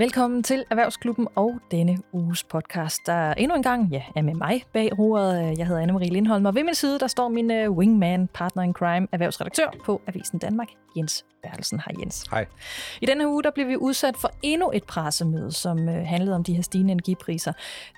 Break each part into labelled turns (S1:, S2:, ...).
S1: Velkommen til Erhvervsklubben og denne uges podcast, der endnu en gang ja, er med mig bag roret. Jeg hedder Anne-Marie Lindholm, og ved min side der står min uh, wingman, partner in crime, erhvervsredaktør på Avisen Danmark, Jens Bertelsen. Hej Jens.
S2: Hej.
S1: I denne uge der blev vi udsat for endnu et pressemøde, som uh, handlede om de her stigende energipriser.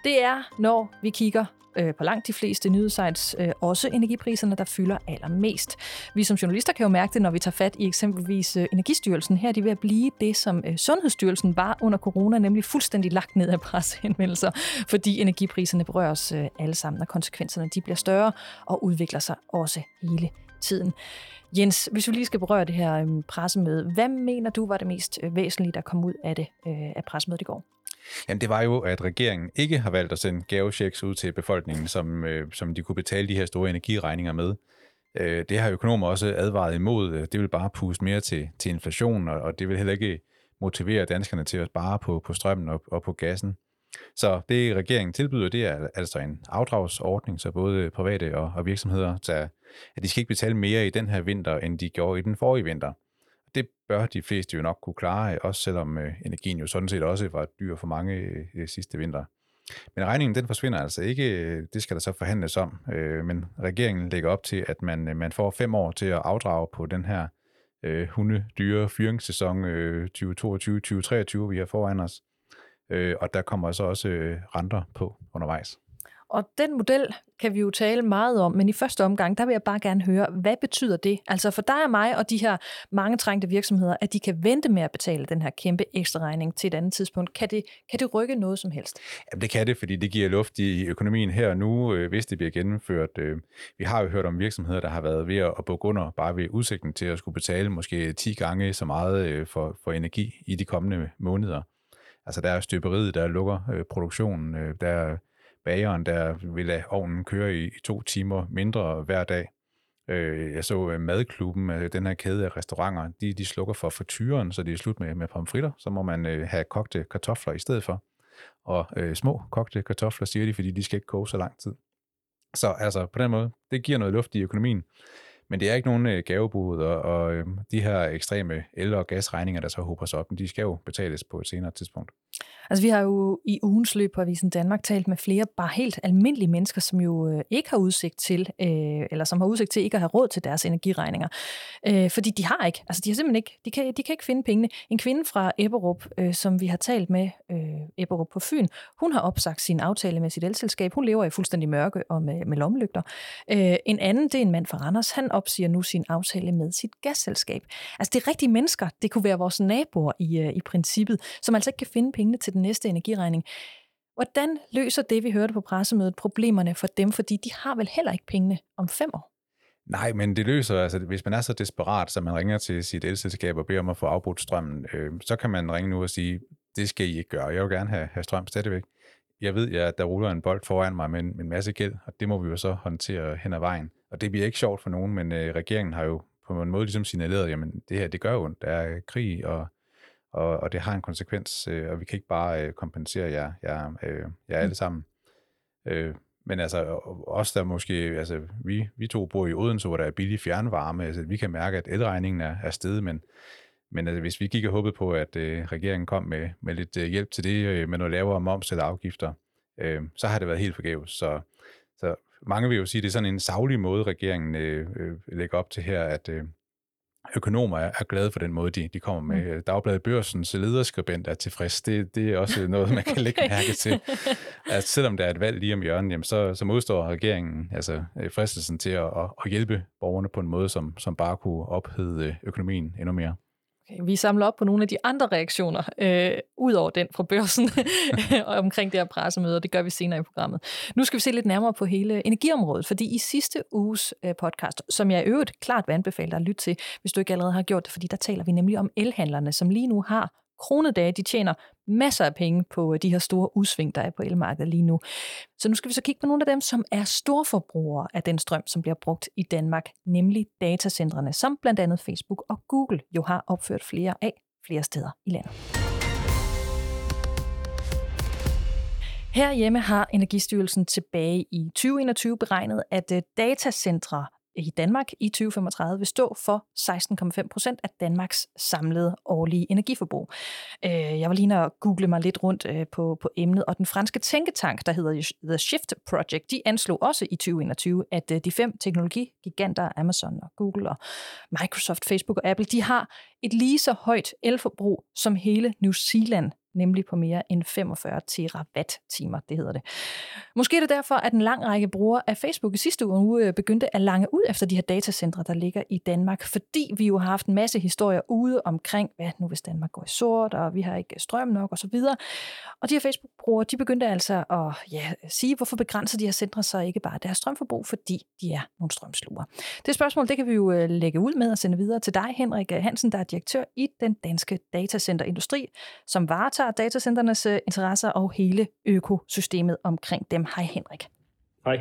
S1: Det er, når vi kigger øh, på langt de fleste nyhedssites øh, også energipriserne, der fylder allermest. Vi som journalister kan jo mærke det, når vi tager fat i eksempelvis øh, Energistyrelsen. Her er de ved at blive det, som øh, Sundhedsstyrelsen var under corona, nemlig fuldstændig lagt ned af pressehenvendelser, fordi energipriserne berører os øh, alle sammen, og konsekvenserne de bliver større og udvikler sig også hele tiden. Jens, hvis vi lige skal berøre det her øh, pressemøde, hvad mener du var det mest øh, væsentlige, der kom ud af det øh, af pressemødet i går?
S2: Jamen, det var jo, at regeringen ikke har valgt at sende gavechecks ud til befolkningen, som, øh, som de kunne betale de her store energiregninger med. Øh, det har økonomer også advaret imod. Det vil bare puste mere til, til inflation, og, og det vil heller ikke motivere danskerne til at spare på, på strømmen og, og på gassen. Så det regeringen tilbyder, det er altså en afdragsordning, så både private og, og virksomheder, så at de skal ikke betale mere i den her vinter, end de gjorde i den forrige vinter det bør de fleste jo nok kunne klare, også selvom øh, energien jo sådan set også var dyr for mange øh, øh sidste vinter. Men regningen den forsvinder altså ikke, øh, det skal der så forhandles om, øh, men regeringen lægger op til, at man, øh, man får fem år til at afdrage på den her øh, hundedyre fyringssæson øh, 2022-2023, vi har foran os. Øh, og der kommer så også øh, renter på undervejs.
S1: Og den model kan vi jo tale meget om, men i første omgang, der vil jeg bare gerne høre, hvad betyder det? Altså for dig og mig og de her mange trængte virksomheder, at de kan vente med at betale den her kæmpe ekstra regning til et andet tidspunkt. Kan det, kan det rykke noget som helst?
S2: Jamen det kan det, fordi det giver luft i økonomien her og nu, øh, hvis det bliver gennemført. Øh, vi har jo hørt om virksomheder, der har været ved at bukke under bare ved udsigten til at skulle betale måske 10 gange så meget øh, for, for energi i de kommende måneder. Altså der er støberiet, der lukker øh, produktionen, øh, der er bageren, der vil lade ovnen køre i, to timer mindre hver dag. Øh, jeg så øh, Madklubben, øh, den her kæde af restauranter, de, de slukker for frityren, så det er slut med, med pomfritter. Så må man øh, have kogte kartofler i stedet for. Og øh, små kogte kartofler, siger de, fordi de skal ikke koge så lang tid. Så altså på den måde, det giver noget luft i økonomien. Men det er ikke nogen øh, gavebud, og, og øh, de her ekstreme el- og gasregninger, der så håber sig op, de skal jo betales på et senere tidspunkt.
S1: Altså vi har jo i ugens løb på Avisen Danmark talt med flere bare helt almindelige mennesker, som jo øh, ikke har udsigt til, øh, eller som har udsigt til ikke at have råd til deres energiregninger. Øh, fordi de har ikke, altså de har simpelthen ikke, de kan, de kan ikke finde pengene. En kvinde fra Ebberup, øh, som vi har talt med, øh, Ebberup på Fyn, hun har opsagt sin aftale med sit elselskab. Hun lever i fuldstændig mørke og med, med lommelygter. Øh, en anden, det er en mand fra Randers, han opsiger nu sin aftale med sit gasselskab. Altså det er rigtige mennesker, det kunne være vores naboer i, øh, i princippet, som altså ikke kan finde pengene til den næste energiregning. Hvordan løser det, vi hørte på pressemødet, problemerne for dem? Fordi de har vel heller ikke pengene om fem år?
S2: Nej, men det løser, altså hvis man er så desperat, så man ringer til sit elselskab og beder om at få afbrudt strømmen, øh, så kan man ringe nu og sige, det skal I ikke gøre, jeg vil gerne have, have strøm stadigvæk. Jeg ved, at der ruller en bold foran mig med en, med en masse gæld, og det må vi jo så håndtere hen ad vejen. Og det bliver ikke sjovt for nogen, men øh, regeringen har jo på en måde ligesom signaleret, jamen det her, det gør ondt. Der er krig, og, og, og det har en konsekvens, øh, og vi kan ikke bare øh, kompensere jer, jer, øh, jer alle sammen. Øh, men altså, os der måske, altså vi, vi to bor i Odense, hvor der er billig fjernvarme, altså vi kan mærke, at elregningen er, er steget, men, men altså, hvis vi gik og håbede på, at øh, regeringen kom med, med lidt øh, hjælp til det, øh, med noget lavere moms eller afgifter, øh, så har det været helt forgæves. Så, så mange vil jo sige, at det er sådan en savlig måde, regeringen øh, øh, lægger op til her, at øh, økonomer er, er glade for den måde, de, de kommer med. Mm. Dagbladet Børsens lederskribent er tilfreds. Det, det er også noget, man kan lægge mærke til. At selvom der er et valg lige om hjørnet, jamen så, så modstår regeringen altså, øh, fristelsen til at, at hjælpe borgerne på en måde, som, som bare kunne ophede økonomien endnu mere.
S1: Okay, vi samler op på nogle af de andre reaktioner, øh, ud over den fra børsen, omkring det her pressemøde, og det gør vi senere i programmet. Nu skal vi se lidt nærmere på hele energiområdet, fordi i sidste uges øh, podcast, som jeg i øvrigt klart vil anbefale dig at lytte til, hvis du ikke allerede har gjort det, fordi der taler vi nemlig om elhandlerne, som lige nu har kronedage, de tjener masser af penge på øh, de her store udsving, der er på elmarkedet lige nu. Så nu skal vi så kigge på nogle af dem, som er storforbrugere af den strøm, som bliver brugt i Danmark, nemlig datacentrene, som blandt andet Facebook og Google jo har opført flere af flere steder i landet. Herhjemme har Energistyrelsen tilbage i 2021 beregnet, at øh, datacentre i Danmark i 2035 vil stå for 16,5 procent af Danmarks samlede årlige energiforbrug. Øh, jeg var lige at google mig lidt rundt øh, på, på emnet, og den franske tænketank, der hedder The Shift Project, de anslog også i 2021, at øh, de fem teknologigiganter, Amazon og Google og Microsoft, Facebook og Apple, de har et lige så højt elforbrug som hele New Zealand nemlig på mere end 45 terawatt-timer, det hedder det. Måske er det derfor, at en lang række brugere af Facebook i sidste uge øh, begyndte at lange ud efter de her datacentre, der ligger i Danmark, fordi vi jo har haft en masse historier ude omkring, hvad nu hvis Danmark går i sort, og vi har ikke strøm nok osv. Og de her Facebook-brugere, de begyndte altså at ja, sige, hvorfor begrænser de her centre så ikke bare deres strømforbrug, fordi de er nogle strømsluger. Det spørgsmål, det kan vi jo øh, lægge ud med og sende videre til dig, Henrik Hansen, der er direktør i den danske datacenterindustri, som varetager varetager datacenternes øh, interesser og hele økosystemet omkring dem. Hej Henrik.
S3: Hej.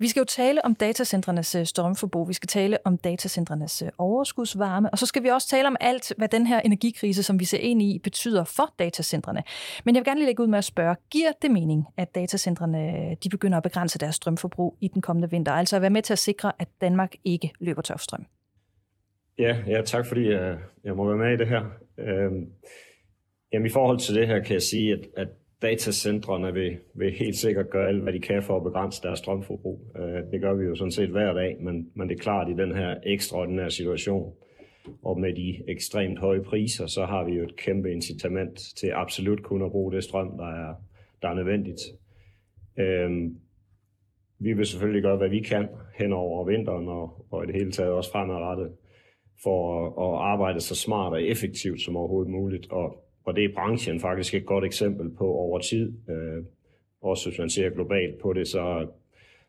S1: Vi skal jo tale om datacentrenes øh, strømforbrug, vi skal tale om datacentrenes øh, overskudsvarme, og så skal vi også tale om alt, hvad den her energikrise, som vi ser ind i, betyder for datacentrene. Men jeg vil gerne lige lægge ud med at spørge, giver det mening, at datacentrene de begynder at begrænse deres strømforbrug i den kommende vinter, altså at være med til at sikre, at Danmark ikke løber tør strøm?
S3: Ja, ja, tak fordi jeg, jeg må være med i det her. Øhm, Jamen i forhold til det her kan jeg sige, at, at datacentrene vil, vil helt sikkert gøre alt, hvad de kan for at begrænse deres strømforbrug. Øh, det gør vi jo sådan set hver dag, men, men det er klart i den her ekstraordinære situation, og med de ekstremt høje priser, så har vi jo et kæmpe incitament til absolut kun at bruge det strøm, der er, der er nødvendigt. Uh, vi vil selvfølgelig gøre, hvad vi kan hen over vinteren og, og i det hele taget også fremadrettet for at, at arbejde så smart og effektivt som overhovedet muligt. Og og det er branchen faktisk et godt eksempel på over tid. Øh, også hvis man ser globalt på det, så,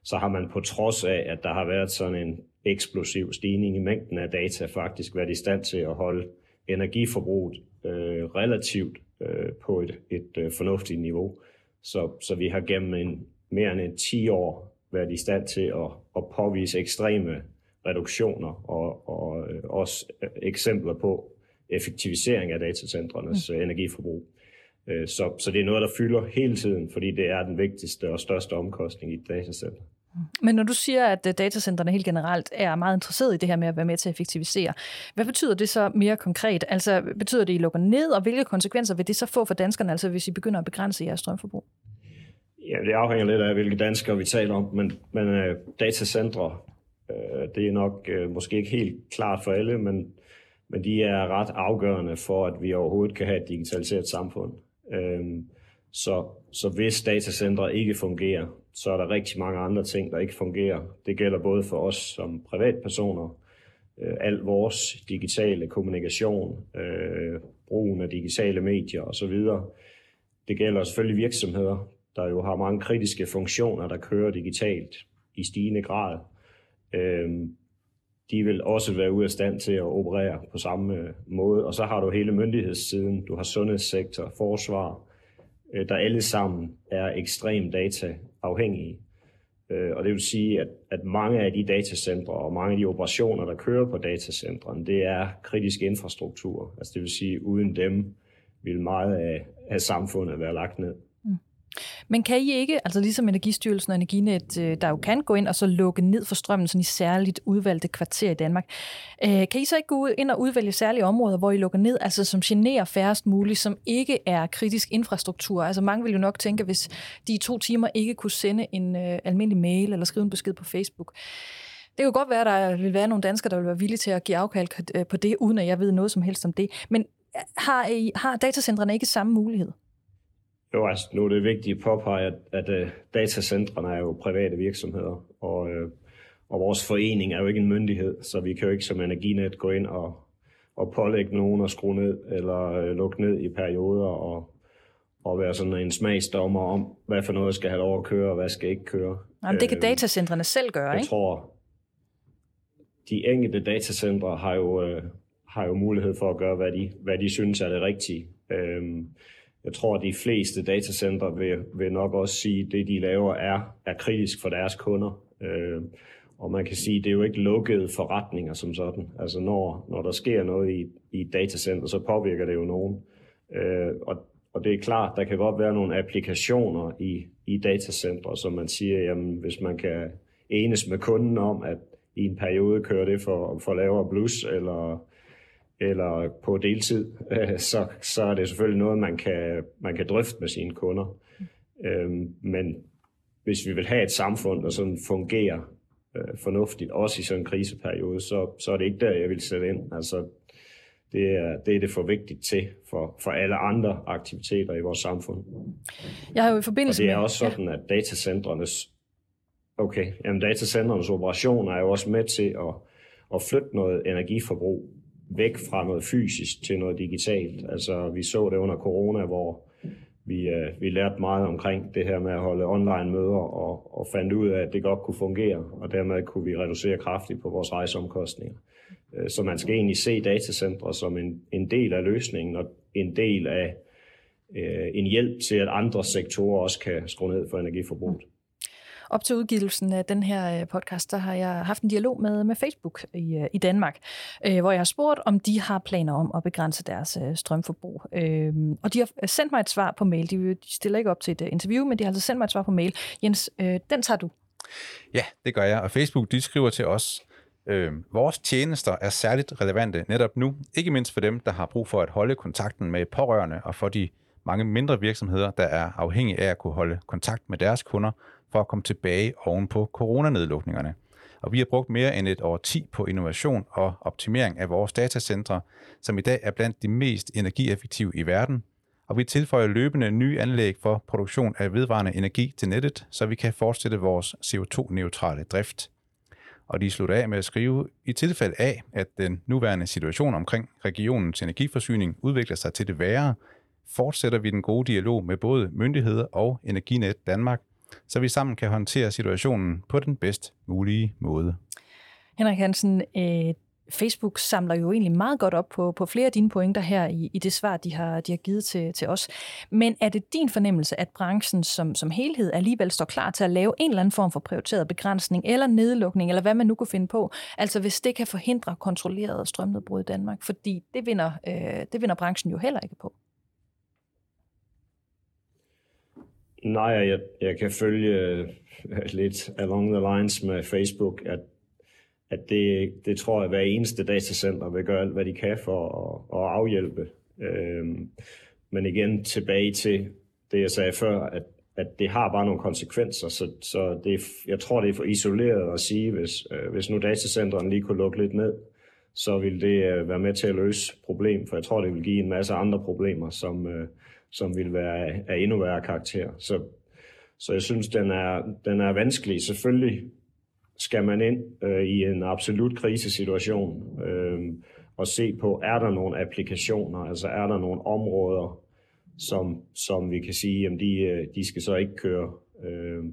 S3: så har man på trods af, at der har været sådan en eksplosiv stigning i mængden af data, faktisk været i stand til at holde energiforbruget øh, relativt øh, på et, et øh, fornuftigt niveau. Så, så vi har gennem en, mere end en 10 år været i stand til at, at påvise ekstreme reduktioner og, og øh, også øh, eksempler på, effektivisering af datacentrenes mm. energiforbrug. Øh, så, så det er noget, der fylder hele tiden, fordi det er den vigtigste og største omkostning i et datacenter.
S1: Men når du siger, at øh, datacentrene helt generelt er meget interesseret i det her med at være med til at effektivisere, hvad betyder det så mere konkret? Altså betyder det, at I lukker ned, og hvilke konsekvenser vil det så få for danskerne, altså hvis I begynder at begrænse jeres strømforbrug?
S3: Ja, det afhænger lidt af, hvilke danskere vi taler om, men, men uh, datacentre, uh, det er nok uh, måske ikke helt klart for alle, men men de er ret afgørende for, at vi overhovedet kan have et digitaliseret samfund. Øhm, så, så hvis datacentre ikke fungerer, så er der rigtig mange andre ting, der ikke fungerer. Det gælder både for os som privatpersoner, øh, al vores digitale kommunikation, øh, brugen af digitale medier osv. Det gælder selvfølgelig virksomheder, der jo har mange kritiske funktioner, der kører digitalt i stigende grad. Øhm, de vil også være ude af stand til at operere på samme øh, måde. Og så har du hele myndighedssiden, du har sundhedssektor, forsvar, øh, der alle sammen er ekstremt dataafhængige. Øh, og det vil sige, at, at mange af de datacentre og mange af de operationer, der kører på datacentrene, det er kritisk infrastruktur. Altså det vil sige, uden dem vil meget af, af samfundet være lagt ned.
S1: Men kan I ikke, altså ligesom Energistyrelsen og Energinet, øh, der jo kan gå ind og så lukke ned for strømmen sådan i særligt udvalgte kvarter i Danmark, øh, kan I så ikke gå ind og udvælge særlige områder, hvor I lukker ned, altså som generer færrest muligt, som ikke er kritisk infrastruktur? Altså mange vil jo nok tænke, hvis de i to timer ikke kunne sende en øh, almindelig mail eller skrive en besked på Facebook, det kan godt være, at der vil være nogle danskere, der vil være villige til at give afkald øh, på det, uden at jeg ved noget som helst om det. Men øh, har, I, har datacentrene ikke samme mulighed?
S3: Jo, altså nu er det vigtigt at påpege, at, at uh, datacentrene er jo private virksomheder, og, uh, og vores forening er jo ikke en myndighed, så vi kan jo ikke som Energinet gå ind og, og pålægge nogen at skrue ned eller uh, lukke ned i perioder og, og være sådan en smagsdommer om, hvad for noget skal have lov at køre, og hvad skal ikke køre.
S1: Jamen, det kan datacentrene selv gøre,
S3: jeg
S1: ikke?
S3: Jeg tror, de enkelte datacentre har jo, uh, har jo mulighed for at gøre, hvad de, hvad de synes er det rigtige. Uh, jeg tror, at de fleste datacenter vil, vil nok også sige, at det, de laver, er, er kritisk for deres kunder. Øh, og man kan sige, at det er jo ikke lukkede forretninger som sådan. Altså når, når der sker noget i, i et datacenter, så påvirker det jo nogen. Øh, og, og det er klart, der kan godt være nogle applikationer i, i datacenter, som man siger, jamen hvis man kan enes med kunden om, at i en periode kører det for, for lavere blus, eller, eller på deltid, så, så er det selvfølgelig noget, man kan, man kan drøfte med sine kunder. Øhm, men hvis vi vil have et samfund, der sådan fungerer øh, fornuftigt, også i sådan en kriseperiode, så, så er det ikke der, jeg vil sætte ind. Altså, det er, det er det for vigtigt til for, for alle andre aktiviteter i vores samfund.
S1: Jeg har jo i forbindelse
S3: Og det er også sådan, ja. at datacentrenes, okay, jamen datacentrenes operationer er jo også med til at, at flytte noget energiforbrug væk fra noget fysisk til noget digitalt. Altså vi så det under corona, hvor vi, øh, vi lærte meget omkring det her med at holde online møder og, og fandt ud af, at det godt kunne fungere, og dermed kunne vi reducere kraftigt på vores rejseomkostninger. Øh, så man skal egentlig se datacentre som en, en del af løsningen og en del af øh, en hjælp til, at andre sektorer også kan skrue ned for energiforbruget.
S1: Op til udgivelsen af den her øh, podcast, der har jeg haft en dialog med, med Facebook i, øh, i Danmark, øh, hvor jeg har spurgt, om de har planer om at begrænse deres øh, strømforbrug. Øh, og de har øh, sendt mig et svar på mail. De, de stiller ikke op til et interview, men de har altså sendt mig et svar på mail. Jens, øh, den tager du.
S2: Ja, det gør jeg. Og Facebook, de skriver til os, Øh, vores tjenester er særligt relevante netop nu, ikke mindst for dem, der har brug for at holde kontakten med pårørende, og for de mange mindre virksomheder, der er afhængige af at kunne holde kontakt med deres kunder, for at komme tilbage oven på coronanedlukningerne. Og vi har brugt mere end et år 10 på innovation og optimering af vores datacentre, som i dag er blandt de mest energieffektive i verden. Og vi tilføjer løbende nye anlæg for produktion af vedvarende energi til nettet, så vi kan fortsætte vores CO2-neutrale drift. Og de slutter af med at skrive, i tilfælde af, at den nuværende situation omkring regionens energiforsyning udvikler sig til det værre, fortsætter vi den gode dialog med både myndigheder og Energinet Danmark, så vi sammen kan håndtere situationen på den bedst mulige måde.
S1: Henrik Hansen, øh, Facebook samler jo egentlig meget godt op på, på flere af dine pointer her i, i det svar, de har, de har givet til, til os. Men er det din fornemmelse, at branchen som, som helhed alligevel står klar til at lave en eller anden form for prioriteret begrænsning eller nedlukning, eller hvad man nu kunne finde på, altså hvis det kan forhindre kontrolleret strømnedbrud i Danmark? Fordi det vinder, øh, det vinder branchen jo heller ikke på.
S3: Nej, jeg, jeg kan følge øh, lidt along the lines med Facebook, at at det, det tror jeg, hver eneste datacenter vil gøre alt, hvad de kan for at, at afhjælpe. Øhm, men igen tilbage til det, jeg sagde før, at, at det har bare nogle konsekvenser, så, så det, jeg tror, det er for isoleret at sige, hvis, øh, hvis nu datacenteren lige kunne lukke lidt ned, så vil det øh, være med til at løse problem, for jeg tror, det vil give en masse andre problemer, som, øh, som vil være af, endnu værre karakter. Så, så jeg synes, den er, den er vanskelig. Selvfølgelig skal man ind øh, i en absolut krisesituation øh, og se på, er der nogle applikationer, altså er der nogle områder, som, som vi kan sige, at de, øh, de skal så ikke køre. Øh,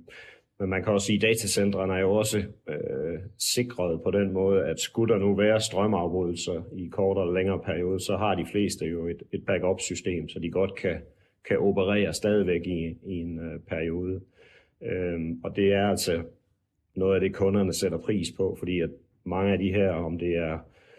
S3: men man kan også sige, at datacentrene er jo også øh, sikret på den måde, at skulle der nu være strømafbrydelser i kortere eller længere periode, så har de fleste jo et, et backup-system, så de godt kan, kan operere stadigvæk i, i en øh, periode. Øhm, og det er altså noget af det, kunderne sætter pris på, fordi at mange af de her, om det er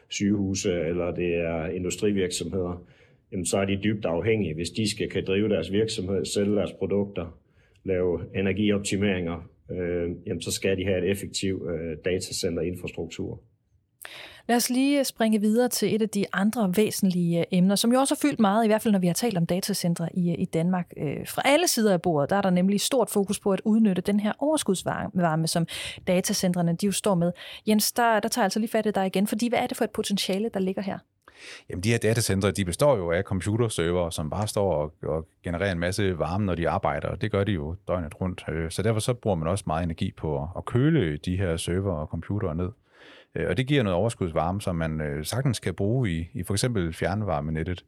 S3: sygehuse eller det er industrivirksomheder, jamen så er de dybt afhængige. Hvis de skal kan drive deres virksomhed, sælge deres produkter, lave energioptimeringer, øh, jamen så skal de have et effektiv øh, datacenterinfrastruktur.
S1: Lad os lige springe videre til et af de andre væsentlige øh, emner, som jo også har fyldt meget, i hvert fald når vi har talt om datacentre i, øh, i Danmark. Øh, fra alle sider af bordet, der er der nemlig stort fokus på at udnytte den her overskudsvarme, som datacentrene de jo står med. Jens, der, der tager jeg altså lige fat i dig igen, fordi hvad er det for et potentiale, der ligger her?
S2: Jamen, de her datacenter, de består jo af computerserver, som bare står og, og genererer en masse varme, når de arbejder, og det gør de jo døgnet rundt. Øh, så derfor så bruger man også meget energi på at køle de her server og computere ned. Øh, og det giver noget overskudsvarme, som man øh, sagtens kan bruge i, i for eksempel fjernvarmenettet.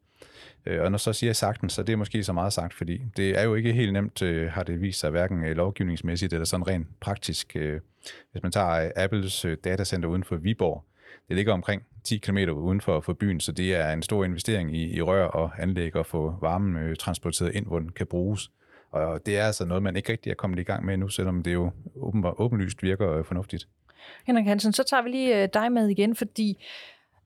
S2: Og når så siger jeg sagtens, så det er måske så meget sagt, fordi det er jo ikke helt nemt, har det vist sig, hverken lovgivningsmæssigt eller sådan rent praktisk. Hvis man tager Apples datacenter uden for Viborg, det ligger omkring 10 km uden for, for byen, så det er en stor investering i, i rør og anlæg at få varmen øh, transporteret ind, hvor den kan bruges. Og det er altså noget, man ikke rigtig er kommet i gang med nu, selvom det jo åben, åbenlyst virker øh, fornuftigt.
S1: Henrik Hansen, så tager vi lige øh, dig med igen, fordi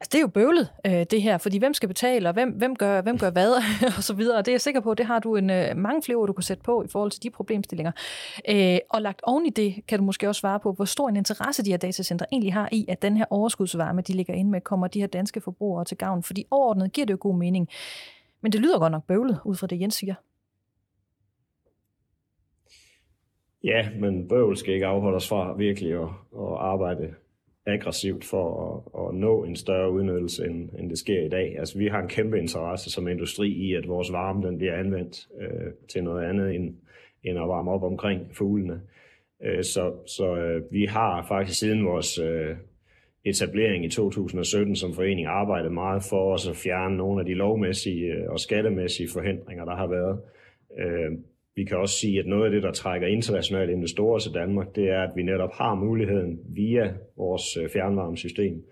S1: Altså, det er jo bøvlet, øh, det her, fordi hvem skal betale, og hvem, hvem, gør, hvem gør hvad, og så videre. Og det er jeg sikker på, det har du en, øh, mange flere ord, du kan sætte på i forhold til de problemstillinger. Øh, og lagt oven i det, kan du måske også svare på, hvor stor en interesse de her datacenter egentlig har i, at den her overskudsvarme, de ligger inde med, kommer de her danske forbrugere til gavn. Fordi overordnet giver det jo god mening. Men det lyder godt nok bøvlet, ud fra det Jens siger.
S3: Ja, men bøvl skal ikke afholde os fra virkelig at, at arbejde aggressivt for at, at nå en større udnyttelse, end, end det sker i dag. Altså, vi har en kæmpe interesse som industri i, at vores varme den bliver anvendt øh, til noget andet end, end at varme op omkring fuglene. Øh, så så øh, vi har faktisk siden vores øh, etablering i 2017 som forening arbejdet meget for os at fjerne nogle af de lovmæssige øh, og skattemæssige forhindringer, der har været. Øh, vi kan også sige, at noget af det, der trækker internationale investorer til Danmark, det er, at vi netop har muligheden via vores øh, fjernvarmesystem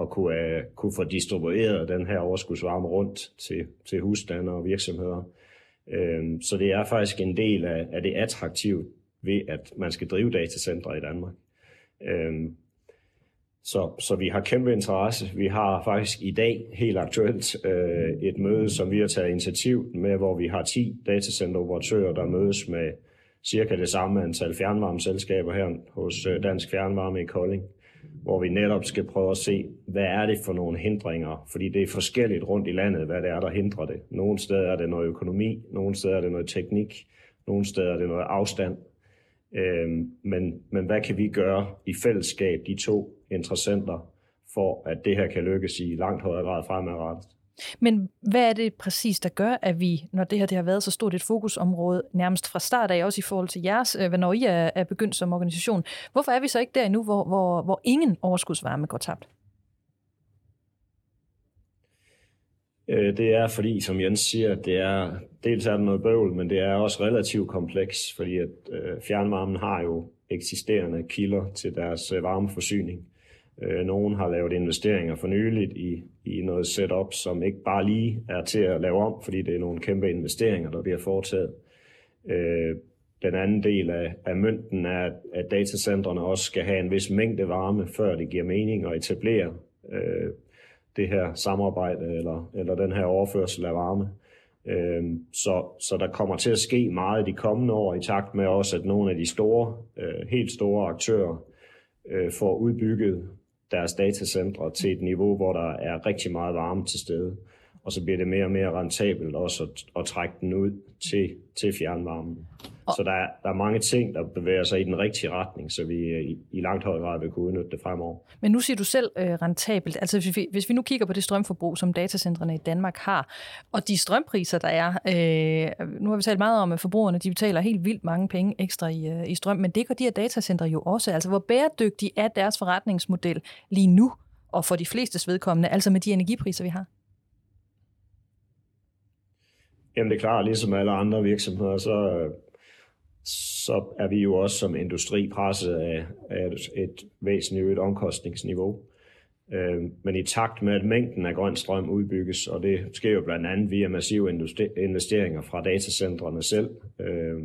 S3: at kunne, uh, kunne få distribueret den her overskudsvarme rundt til, til husstande og virksomheder. Uh, så det er faktisk en del af, af det attraktive ved, at man skal drive datacenter i Danmark. Uh, så, så vi har kæmpe interesse. Vi har faktisk i dag helt aktuelt øh, et møde, som vi har taget initiativ med, hvor vi har 10 datacenteroperatører, der mødes med cirka det samme antal fjernvarmeselskaber her hos øh, Dansk Fjernvarme i Kolding, hvor vi netop skal prøve at se, hvad er det for nogle hindringer, fordi det er forskelligt rundt i landet, hvad det er, der hindrer det. Nogle steder er det noget økonomi, nogle steder er det noget teknik, nogle steder er det noget afstand. Øh, men, men hvad kan vi gøre i fællesskab, de to interessenter, for at det her kan lykkes i langt højere grad fremadrettet.
S1: Men hvad er det præcis, der gør, at vi, når det her det har været så stort et fokusområde, nærmest fra start af, også i forhold til jeres, øh, når I er, er begyndt som organisation, hvorfor er vi så ikke der endnu, hvor, hvor, hvor ingen overskudsvarme går tabt?
S3: Øh, det er fordi, som Jens siger, det er, dels er det noget bøvl, men det er også relativt kompleks, fordi at øh, fjernvarmen har jo eksisterende kilder til deres øh, varmeforsyning. Øh, nogen har lavet investeringer for nyligt i, i noget setup, som ikke bare lige er til at lave om, fordi det er nogle kæmpe investeringer, der bliver foretaget. Øh, den anden del af, af mønten er, at datacentrene også skal have en vis mængde varme, før det giver mening at etablere øh, det her samarbejde eller, eller den her overførsel af varme. Øh, så, så der kommer til at ske meget i de kommende år, i takt med også, at nogle af de store, øh, helt store aktører øh, får udbygget deres datacentre til et niveau, hvor der er rigtig meget varme til stede. Og så bliver det mere og mere rentabelt også at, at trække den ud til, til fjernvarmen. Så der er, der er mange ting, der bevæger sig i den rigtige retning, så vi øh, i, i langt højere grad vil kunne udnytte det fremover.
S1: Men nu siger du selv øh, rentabelt. Altså hvis vi, hvis vi nu kigger på det strømforbrug, som datacentrene i Danmark har, og de strømpriser, der er, øh, nu har vi talt meget om, at forbrugerne de betaler helt vildt mange penge ekstra i, øh, i strøm, men det gør de her datacentre jo også. Altså hvor bæredygtig er deres forretningsmodel lige nu, og for de flestes vedkommende, altså med de energipriser, vi har?
S3: Jamen det er klart, ligesom alle andre virksomheder, så så er vi jo også som industri presset af, af et væsentligt øget omkostningsniveau. Øh, men i takt med, at mængden af grøn strøm udbygges, og det sker jo blandt andet via massive investeringer fra datacentrene selv, øh,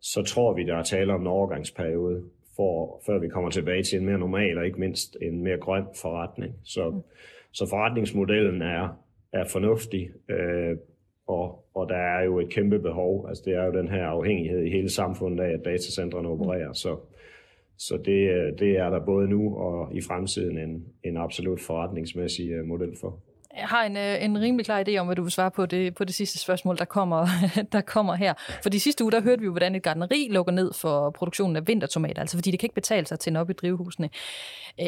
S3: så tror vi, der er tale om en overgangsperiode, for, før vi kommer tilbage til en mere normal og ikke mindst en mere grøn forretning. Så, så forretningsmodellen er, er fornuftig, øh, og, og der er jo et kæmpe behov. Altså det er jo den her afhængighed i hele samfundet af, at datacentrene opererer. Så, så det, det er der både nu og i fremtiden en, en absolut forretningsmæssig øh, model for.
S1: Jeg har en, øh, en rimelig klar idé om, hvad du vil svare på det, på det sidste spørgsmål, der kommer, der kommer her. For de sidste uge, der hørte vi jo, hvordan et gardneri lukker ned for produktionen af vintertomater, altså fordi det kan ikke betale sig at tænde op i drivhusene. Øh,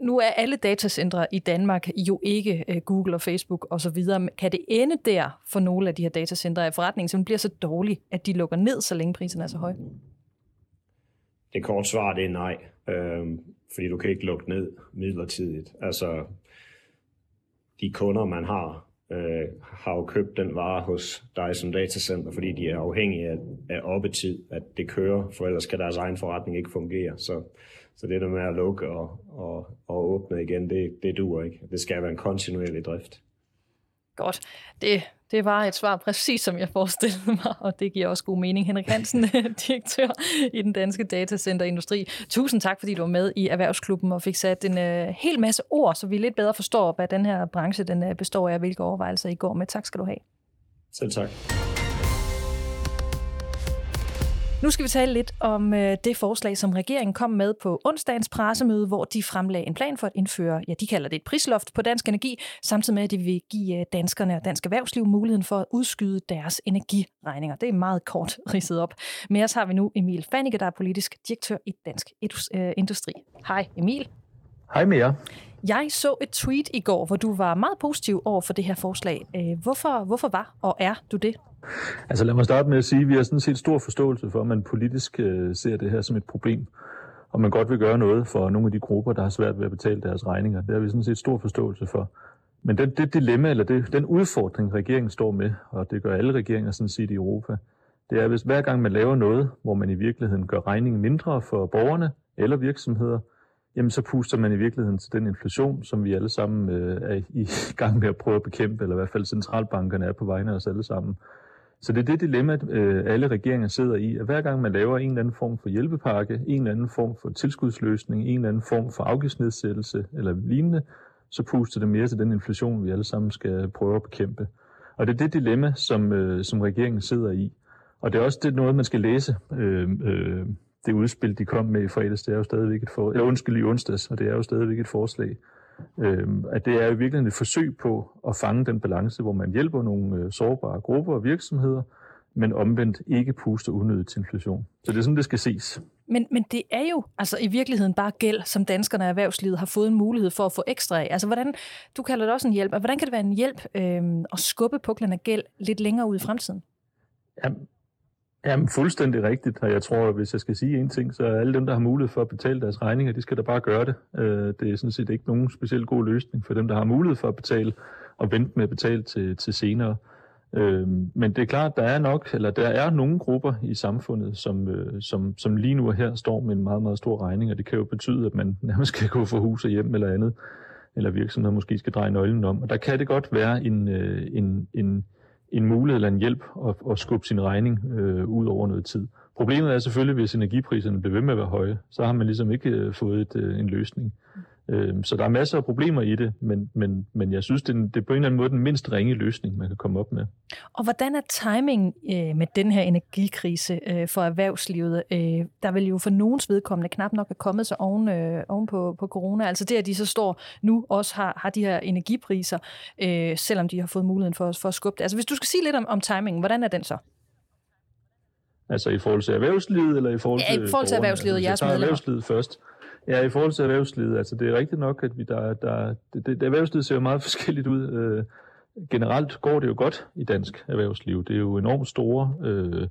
S1: nu er alle datacentre i Danmark jo ikke øh, Google og Facebook osv. Kan det ende der for nogle af de her datacentre, at forretningen som bliver så dårlig, at de lukker ned, så længe prisen er så høj?
S3: Det korte svar det er nej, øh, fordi du kan ikke lukke ned midlertidigt. Altså, de kunder, man har, øh, har jo købt den vare hos dig som datacenter, fordi de er afhængige af, af oppetid, at det kører, for ellers kan deres egen forretning ikke fungere. Så, så det der med at lukke og, og, og åbne igen, det, det duer ikke. Det skal være en kontinuerlig drift.
S1: Godt. Det, det var et svar præcis som jeg forestillede mig, og det giver også god mening. Henrik Hansen, direktør i den danske datacenterindustri. Tusind tak, fordi du var med i Erhvervsklubben og fik sat en uh, hel masse ord, så vi lidt bedre forstår, hvad den her branche den, uh, består af, hvilke overvejelser I går med. Tak skal du have.
S3: Selv tak.
S1: Nu skal vi tale lidt om øh, det forslag, som regeringen kom med på onsdagens pressemøde, hvor de fremlagde en plan for at indføre, ja, de kalder det et prisloft på dansk energi, samtidig med, at de vil give øh, danskerne og dansk erhvervsliv muligheden for at udskyde deres energiregninger. Det er meget kort ridset op. Med os har vi nu Emil Fannike, der er politisk direktør i Dansk øh, Industri. Hej Emil.
S4: Hej med jer.
S1: Jeg så et tweet i går, hvor du var meget positiv over for det her forslag. Øh, hvorfor, hvorfor var og er du det?
S4: Altså lad mig starte med at sige, at vi har sådan set stor forståelse for, at man politisk øh, ser det her som et problem, og man godt vil gøre noget for nogle af de grupper, der har svært ved at betale deres regninger. Det har vi sådan set stor forståelse for. Men den, det dilemma, eller det, den udfordring, regeringen står med, og det gør alle regeringer sådan set i Europa, det er, hvis hver gang man laver noget, hvor man i virkeligheden gør regningen mindre for borgerne eller virksomheder, jamen så puster man i virkeligheden til den inflation, som vi alle sammen øh, er i gang med at prøve at bekæmpe, eller i hvert fald centralbankerne er på vegne af os alle sammen. Så det er det dilemma, øh, alle regeringer sidder i, at hver gang man laver en eller anden form for hjælpepakke, en eller anden form for tilskudsløsning, en eller anden form for afgiftsnedsættelse eller lignende, så puster det mere til den inflation, vi alle sammen skal prøve at bekæmpe. Og det er det dilemma, som, øh, som regeringen sidder i. Og det er også det noget, man skal læse. Øh, øh, det udspil, de kom med i fredags, det er jo stadigvæk et for, eller undskyld i onsdags, og det er jo stadigvæk et forslag, øh, at det er jo virkelig et forsøg på at fange den balance, hvor man hjælper nogle øh, sårbare grupper og virksomheder, men omvendt ikke puster unødigt til inflation. Så det er sådan, det skal ses.
S1: Men, men det er jo altså i virkeligheden bare gæld, som danskerne og erhvervslivet har fået en mulighed for at få ekstra af. Altså hvordan, du kalder det også en hjælp, og hvordan kan det være en hjælp øh, at skubbe puklen af gæld lidt længere ud i fremtiden?
S4: Jamen, Jamen, fuldstændig rigtigt, og jeg tror, hvis jeg skal sige en ting, så er alle dem, der har mulighed for at betale deres regninger, de skal da bare gøre det. Øh, det er sådan set ikke nogen specielt god løsning for dem, der har mulighed for at betale, og vente med at betale til, til senere. Øh, men det er klart, der er nok, eller der er nogle grupper i samfundet, som, øh, som, som lige nu og her står med en meget, meget stor regning, og det kan jo betyde, at man nærmest skal gå for hus og hjem eller andet, eller virksomheder måske skal dreje nøglen om. Og der kan det godt være en, øh, en, en en mulighed eller en hjælp at, at skubbe sin regning øh, ud over noget tid. Problemet er selvfølgelig, hvis energipriserne bliver ved med at være høje, så har man ligesom ikke øh, fået et, øh, en løsning. Øh, så der er masser af problemer i det, men, men, men jeg synes, det er, det er på en eller anden måde den mindst ringe løsning, man kan komme op med.
S1: Og hvordan er timing øh, med den her energikrise øh, for erhvervslivet? Øh, der vil jo for nogens vedkommende knap nok have kommet sig oven, øh, oven på, på corona. Altså det, at de så står nu også har, har de her energipriser, øh, selvom de har fået muligheden for, for at skubbe det. Altså hvis du skal sige lidt om, om timingen, hvordan er den så?
S4: Altså i forhold til erhvervslivet, eller i forhold til
S1: Ja, i forhold til erhvervslivet,
S4: jeres
S1: medlemmer.
S4: erhvervslivet først. Ja, i forhold til erhvervslivet, altså det er rigtigt nok, at vi der, der det, det, erhvervslivet ser jo meget forskelligt ud. Øh, generelt går det jo godt i dansk erhvervsliv. Det er jo enormt store øh,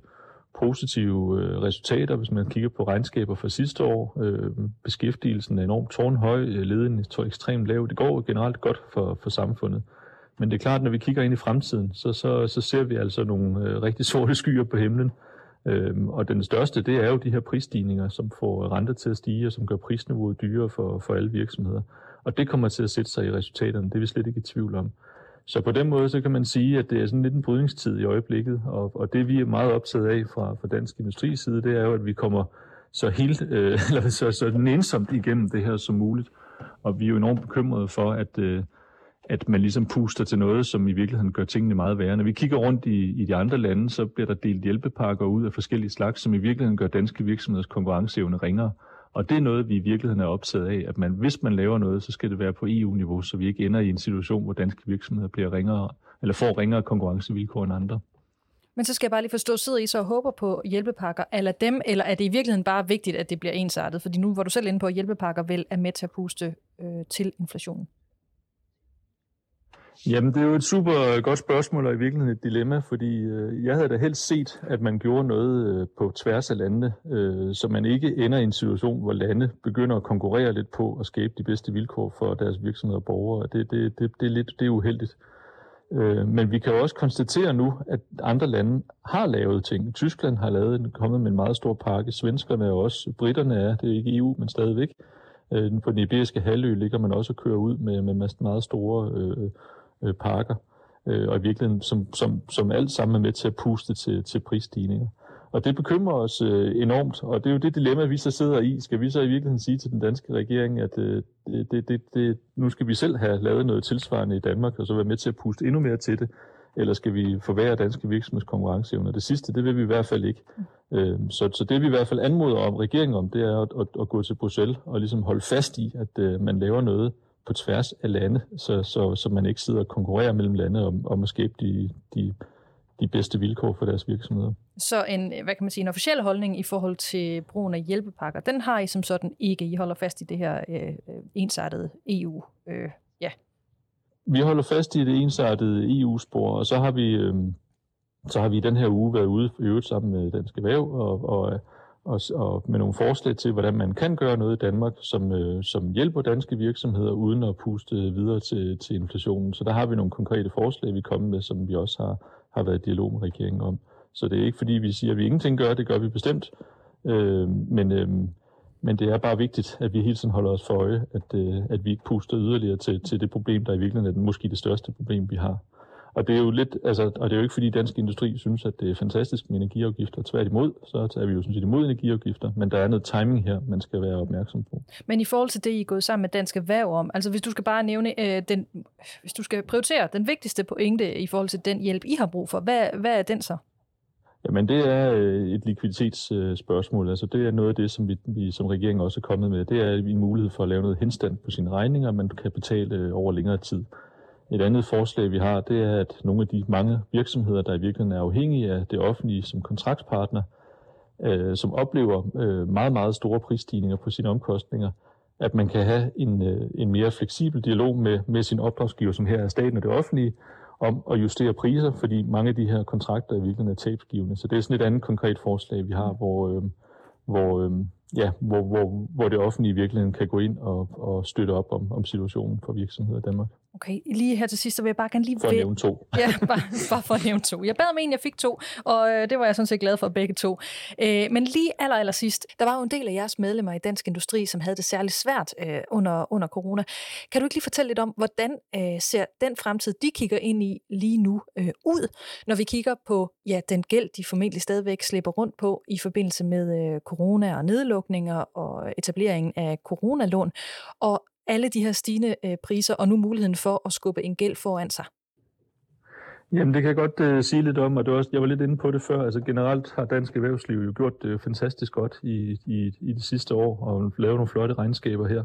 S4: positive øh, resultater, hvis man kigger på regnskaber fra sidste år. Øh, beskæftigelsen er enormt tårnhøj, øh, ledigheden leden er ekstremt lav. Det går generelt godt for, for samfundet. Men det er klart, når vi kigger ind i fremtiden, så, så, så ser vi altså nogle øh, rigtig sorte skyer på himlen. Øhm, og den største, det er jo de her prisstigninger, som får renter til at stige, og som gør prisniveauet dyrere for, for alle virksomheder. Og det kommer til at sætte sig i resultaterne, det er vi slet ikke i tvivl om. Så på den måde, så kan man sige, at det er sådan lidt en brydningstid i øjeblikket, og, og det vi er meget optaget af fra, fra dansk industris side, det er jo, at vi kommer så helt, øh, eller så, så nænsomt igennem det her som muligt. Og vi er jo enormt bekymrede for, at, øh, at man ligesom puster til noget, som i virkeligheden gør tingene meget værre. Når vi kigger rundt i, i de andre lande, så bliver der delt hjælpepakker ud af forskellige slags, som i virkeligheden gør danske virksomheders konkurrenceevne ringere. Og det er noget, vi i virkeligheden er optaget af, at man, hvis man laver noget, så skal det være på EU-niveau, så vi ikke ender i en situation, hvor danske virksomheder bliver ringere, eller får ringere konkurrencevilkår end andre.
S1: Men så skal jeg bare lige forstå, sidder I så og håber på hjælpepakker eller dem, eller er det i virkeligheden bare vigtigt, at det bliver ensartet? Fordi nu var du selv inde på, at hjælpepakker vel er med til at puste øh, til inflationen.
S4: Jamen, det er jo et super godt spørgsmål, og i virkeligheden et dilemma, fordi øh, jeg havde da helst set, at man gjorde noget øh, på tværs af landene, øh, så man ikke ender i en situation, hvor lande begynder at konkurrere lidt på at skabe de bedste vilkår for deres virksomheder og borgere. Det, det, det, det, er, lidt, det er uheldigt. Øh, men vi kan jo også konstatere nu, at andre lande har lavet ting. Tyskland har lavet, kommet med en meget stor pakke. Svenskerne er også, britterne er, det er ikke EU, men stadigvæk. Øh, på den iberiske halvø ligger man også og kører ud med, med meget store... Øh, øh, pakker. øh, og i virkeligheden som, som, som alt sammen er med til at puste til, til prisstigninger. Og det bekymrer os øh, enormt, og det er jo det dilemma, vi så sidder i. Skal vi så i virkeligheden sige til den danske regering, at øh, det, det, det, nu skal vi selv have lavet noget tilsvarende i Danmark, og så være med til at puste endnu mere til det, eller skal vi forvære danske virksomheds konkurrenceevne? Det sidste, det vil vi i hvert fald ikke. Øh, så, så det vi i hvert fald anmoder om regeringen om, det er at, at, at gå til Bruxelles og ligesom holde fast i, at øh, man laver noget på tværs af lande, så, så, så man ikke sidder og konkurrerer mellem lande om, om at skabe de, de de bedste vilkår for deres virksomheder.
S1: Så en, hvad kan man sige, en officiel holdning i forhold til brugen af hjælpepakker, den har I som sådan ikke. I holder fast i det her øh, ensartede EU. Øh, ja.
S4: Vi holder fast i det ensartede EU-spor, og så har vi, øh, så har vi den her uge været ude i øvrigt sammen med Danske Væv og, og, og, og med nogle forslag til, hvordan man kan gøre noget i Danmark, som, øh, som hjælper danske virksomheder uden at puste videre til, til inflationen. Så der har vi nogle konkrete forslag, vi kommer med, som vi også har har været i dialog med regeringen om. Så det er ikke fordi, vi siger, at vi ingenting gør, det gør vi bestemt. Øh, men, øh, men det er bare vigtigt, at vi hele tiden holder os for øje, at, øh, at vi ikke puster yderligere til, til det problem, der i virkeligheden er den, måske det største problem, vi har. Og det er jo lidt, altså, og det er jo ikke fordi dansk industri synes, at det er fantastisk med energiafgifter. Tværtimod, så tager vi jo sådan set imod energiafgifter, men der er noget timing her, man skal være opmærksom på.
S1: Men i forhold til det, I er gået sammen med Dansk Erhverv om, altså hvis du skal bare nævne, øh, den, hvis du skal prioritere den vigtigste pointe i forhold til den hjælp, I har brug for, hvad, hvad er den så?
S4: Jamen det er øh, et likviditetsspørgsmål. Altså det er noget af det, som vi, vi som regering også er kommet med. Det er en mulighed for at lave noget henstand på sine regninger, man kan betale øh, over længere tid. Et andet forslag, vi har, det er, at nogle af de mange virksomheder, der i virkeligheden er afhængige af det offentlige som kontraktspartner, øh, som oplever øh, meget, meget store prisstigninger på sine omkostninger, at man kan have en, øh, en mere fleksibel dialog med, med sin opdragsgiver, som her er staten og det offentlige, om at justere priser, fordi mange af de her kontrakter i virkeligheden er tabsgivende. Så det er sådan et andet konkret forslag, vi har, hvor, øh, hvor, øh, ja, hvor, hvor, hvor det offentlige i virkeligheden kan gå ind og, og støtte op om, om situationen for virksomheder i Danmark.
S1: Okay, lige her til sidst, så vil jeg bare gerne lige...
S4: For at nævne to.
S1: ja, bare, bare for at nævne to. Jeg bad om en, jeg fik to, og øh, det var jeg sådan set glad for begge to. Øh, men lige aller, aller sidst, der var jo en del af jeres medlemmer i Dansk Industri, som havde det særligt svært øh, under, under corona. Kan du ikke lige fortælle lidt om, hvordan øh, ser den fremtid, de kigger ind i lige nu, øh, ud, når vi kigger på ja, den gæld, de formentlig stadigvæk slipper rundt på i forbindelse med øh, corona og nedlukninger og etableringen af coronalån, og alle de her stigende øh, priser, og nu muligheden for at skubbe en gæld foran sig?
S4: Jamen, det kan jeg godt øh, sige lidt om, og det var også, jeg var lidt inde på det før. Altså generelt har dansk erhvervsliv jo gjort det fantastisk godt i, i, i de sidste år, og lavet nogle flotte regnskaber her.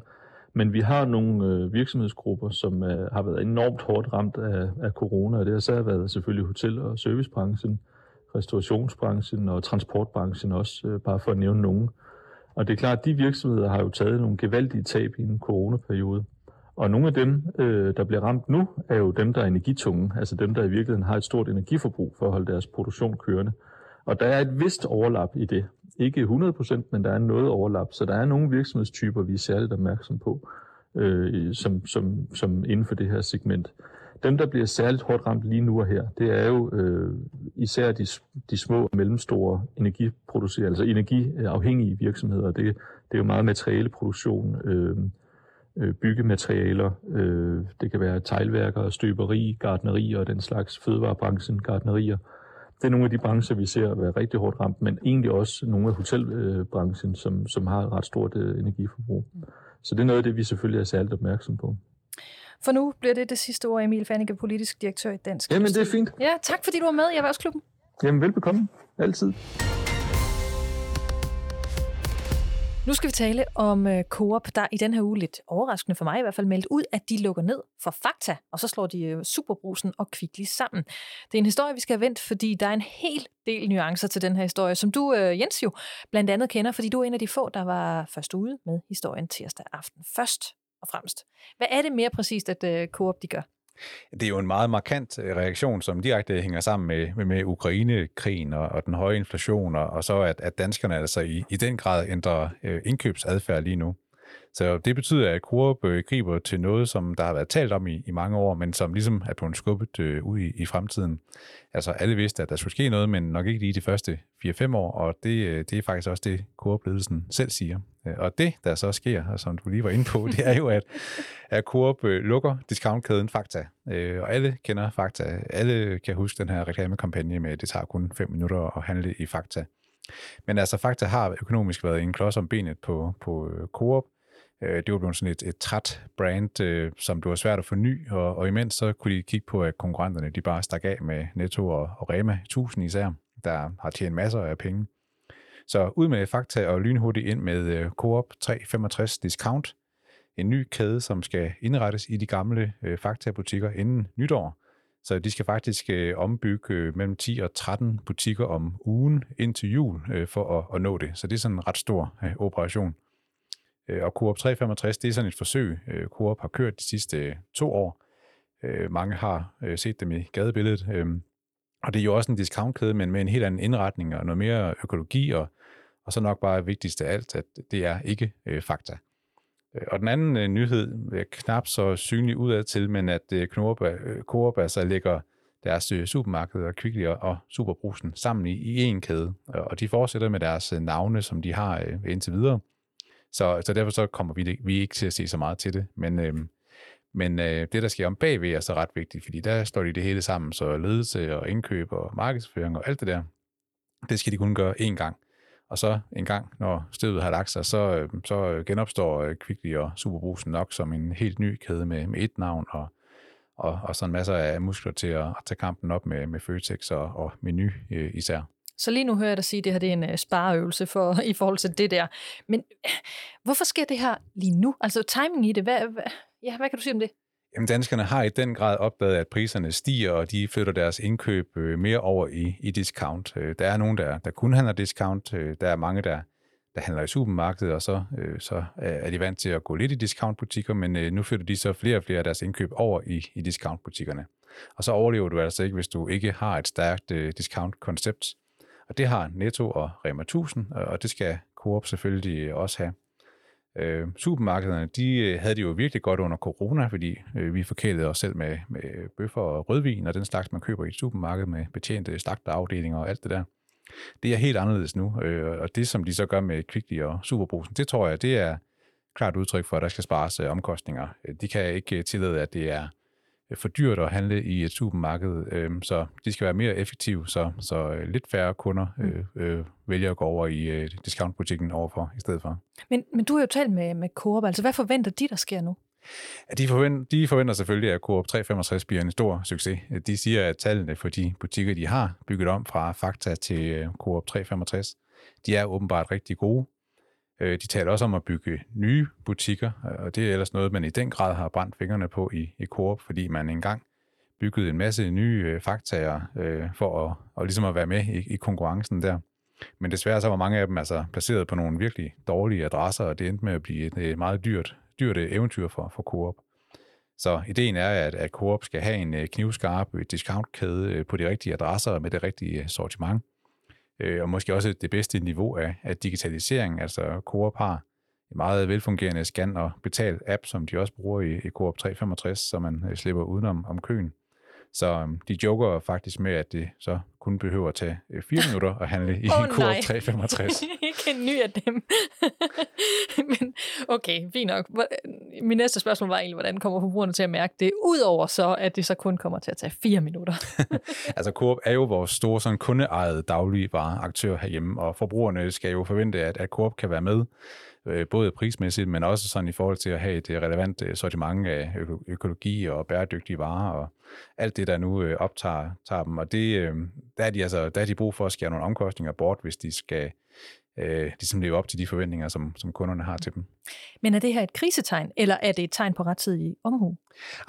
S4: Men vi har nogle øh, virksomhedsgrupper, som øh, har været enormt hårdt ramt af, af corona, og det har særligt været selvfølgelig hotel- og servicebranchen, restaurationsbranchen og transportbranchen også, øh, bare for at nævne nogen. Og det er klart, at de virksomheder har jo taget nogle gevaldige tab i en coronaperiode. Og nogle af dem, øh, der bliver ramt nu, er jo dem, der er energitunge, altså dem, der i virkeligheden har et stort energiforbrug for at holde deres produktion kørende. Og der er et vist overlap i det. Ikke 100%, men der er noget overlap. Så der er nogle virksomhedstyper, vi er særligt opmærksom på, øh, som, som, som inden for det her segment. Dem, der bliver særligt hårdt ramt lige nu og her, det er jo øh, især de, de små og mellemstore energiproducerende, altså energiafhængige virksomheder. Det, det er jo meget materialeproduktion, øh, øh, byggematerialer, øh, det kan være teglværker, støberi, gardnerier og den slags fødevarebranchen, gardnerier. Det er nogle af de brancher, vi ser være rigtig hårdt ramt, men egentlig også nogle af hotelbranchen, som, som har et ret stort øh, energiforbrug. Så det er noget af det, vi selvfølgelig er særligt opmærksom på.
S1: For nu bliver det det sidste ord, Emil Fannike, politisk direktør i Dansk
S4: Jamen, det er fint.
S1: Ja, tak fordi du var med i Erhvervsklubben.
S4: Jamen, velbekomme. Altid.
S1: Nu skal vi tale om uh, Coop, der i den her uge lidt overraskende for mig i hvert fald meldt ud, at de lukker ned for Fakta, og så slår de uh, Superbrusen og Kvickly sammen. Det er en historie, vi skal have vendt, fordi der er en hel del nuancer til den her historie, som du, uh, Jens, jo blandt andet kender, fordi du er en af de få, der var først ude med historien tirsdag aften. Først og fremmest. Hvad er det mere præcist, at uh, Coop de gør?
S2: Det er jo en meget markant øh, reaktion, som direkte hænger sammen med, med, med Ukraine-krigen og, og den høje inflation, og, og så at, at danskerne altså i, i den grad ændrer øh, indkøbsadfærd lige nu. Så det betyder, at Coop øh, griber til noget, som der har været talt om i, i mange år, men som ligesom er blevet skubbet øh, ud i, i fremtiden. Altså alle vidste, at der skulle ske noget, men nok ikke lige de første 4-5 år, og det, øh, det er faktisk også det, Coop-ledelsen selv siger. Øh, og det, der så sker, og som du lige var inde på, det er jo, at, at Coop øh, lukker discountkæden Fakta. Øh, og alle kender Fakta. Alle kan huske den her reklamekampagne med, at det tager kun 5 minutter at handle i Fakta. Men altså, Fakta har økonomisk været en klods om benet på, på øh, Coop, Øh, det var blevet sådan et, et træt brand, øh, som det var svært at forny, og, og imens så kunne de kigge på, at konkurrenterne de bare stak af med Netto og, og Rema, 1000 især, der har tjent masser af penge. Så ud med fakta og lynhurtigt ind med øh, Coop 365 Discount, en ny kæde, som skal indrettes i de gamle øh, fakta-butikker inden nytår. Så de skal faktisk øh, ombygge øh, mellem 10 og 13 butikker om ugen indtil jul øh, for at, at nå det. Så det er sådan en ret stor øh, operation. Øh, og Coop 365, det er sådan et forsøg, øh, Coop har kørt de sidste øh, to år. Mange har set dem i gadebilledet. Og det er jo også en discountkæde, men med en helt anden indretning og noget mere økologi, og, og så nok bare vigtigst af alt, at det er ikke øh, fakta. Og den anden øh, nyhed er knap så synlig udad til, men at øh, Coop, øh, Coop altså lægger deres øh, supermarkeder, Kvickly og Superbrusen sammen i, i én kæde. Og de fortsætter med deres navne, som de har øh, indtil videre. Så, så derfor så kommer vi, vi ikke til at se så meget til det. Men, øh, men øh, det, der sker om bagved, er så ret vigtigt, fordi der står de det hele sammen, så ledelse og indkøb og markedsføring og alt det der, det skal de kun gøre én gang. Og så en gang, når støvet har lagt sig, så, øh, så genopstår øh, Kvickly og Superbrusen nok som en helt ny kæde med, med et navn og, og, og sådan masser af muskler til at, at tage kampen op med, med Føtex og, og Menu øh, især.
S1: Så lige nu hører jeg dig sige, at det her det er en øh, spareøvelse for, i forhold til det der. Men hvorfor sker det her lige nu? Altså timing i det, hvad, hvad, ja, hvad kan du sige om det?
S2: Jamen, danskerne har i den grad opdaget, at priserne stiger, og de flytter deres indkøb øh, mere over i, i discount. Øh, der er nogen, der, der kun handler discount. Der er mange, der, der handler i supermarkedet, og så, så er de vant til at gå lidt i discountbutikker, men nu flytter de så flere og flere af deres indkøb over i, i discountbutikkerne. Og så overlever du altså ikke, hvis du ikke har et stærkt discount-koncept. Og det har Netto og Rema 1000, øh, og det skal Coop selvfølgelig øh, også have. Øh, supermarkederne, de øh, havde det jo virkelig godt under corona, fordi øh, vi forkælede os selv med, med bøffer og rødvin og den slags, man køber i et supermarked med betjente slagterafdelinger og alt det der. Det er helt anderledes nu, øh, og det som de så gør med Kvickly og Superbrusen, det tror jeg, det er klart udtryk for, at der skal spares øh, omkostninger. De kan ikke tillade, at det er for dyrt at handle i et supermarked, øh, så de skal være mere effektive, så, så øh, lidt færre kunder mm. øh, øh, vælger at gå over i øh, discountbutikken overfor i stedet for.
S1: Men, men du har jo talt med, med Coop, altså hvad forventer de, der sker nu?
S2: De, forventer, de forventer selvfølgelig, at Coop 365 bliver en stor succes. De siger, at tallene for de butikker, de har bygget om fra Fakta til øh, Coop 365, de er åbenbart rigtig gode. Øh, de taler også om at bygge nye butikker, og det er ellers noget, man i den grad har brændt fingrene på i, i Coop, fordi man engang byggede en masse nye øh, faktaer øh, for at, og ligesom at være med i, i konkurrencen der. Men desværre så var mange af dem altså placeret på nogle virkelig dårlige adresser, og det endte med at blive et, et meget dyrt, dyrt øh, eventyr for, for Coop. Så ideen er, at, at Coop skal have en øh, knivskarp øh, discountkæde på de rigtige adresser med det rigtige sortiment øh, og måske også det bedste niveau af, af digitalisering. Altså Coop har en meget velfungerende scan- og betal-app, som de også bruger i, i Coop 365, så man øh, slipper udenom om køen. Så um, de joker faktisk med, at det så kun behøver at tage øh, fire minutter at handle i oh, Coop 365.
S1: Ikke en ny af dem. Men okay, fint nok. Min næste spørgsmål var egentlig, hvordan kommer forbrugerne til at mærke det, udover så, at det så kun kommer til at tage fire minutter?
S2: altså Coop er jo vores store sådan kundeejede dagligvareaktør herhjemme, og forbrugerne skal jo forvente, at, at Coop kan være med øh, Øh, både prismæssigt, men også sådan i forhold til at have et øh, relevant øh, sortiment af økologi og bæredygtige varer og alt det, der nu optager tager dem. Og det, der, er de altså, der er de brug for at skære nogle omkostninger bort, hvis de skal øh, ligesom leve op til de forventninger, som, som kunderne har til dem.
S1: Men er det her et krisetegn, eller er det et tegn på rettidig omhu?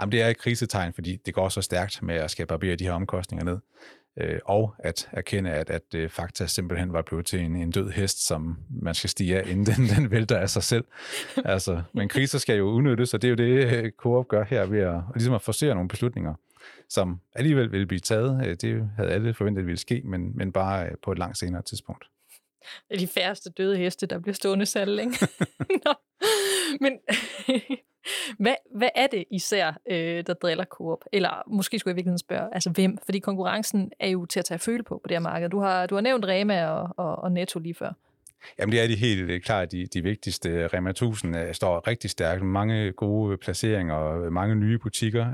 S2: Jamen, det er et krisetegn, fordi det går så stærkt med at skabe barbere de her omkostninger ned øh, og at erkende, at, at øh, Fakta simpelthen var blevet til en, en død hest, som man skal stige af, inden den, den vælter af sig selv. Altså, men kriser skal jo udnyttes, og det er jo det, øh, Coop gør her ved at, ligesom at forsere nogle beslutninger, som alligevel ville blive taget. Øh, det havde alle forventet ville ske, men, men bare på et langt senere tidspunkt.
S1: Det er de færreste døde heste, der bliver stående salg, ikke? Nå. Men hvad, hvad er det især, øh, der driller Coop? Eller måske skulle jeg virkelig spørge, altså hvem? Fordi konkurrencen er jo til at tage føle på på det her marked. Du har, du har nævnt Rema og, og, og Netto lige før.
S2: Jamen det er de helt klart de, de vigtigste. Rema 1000 øh, står rigtig stærkt. Mange gode øh, placeringer og øh, mange nye butikker.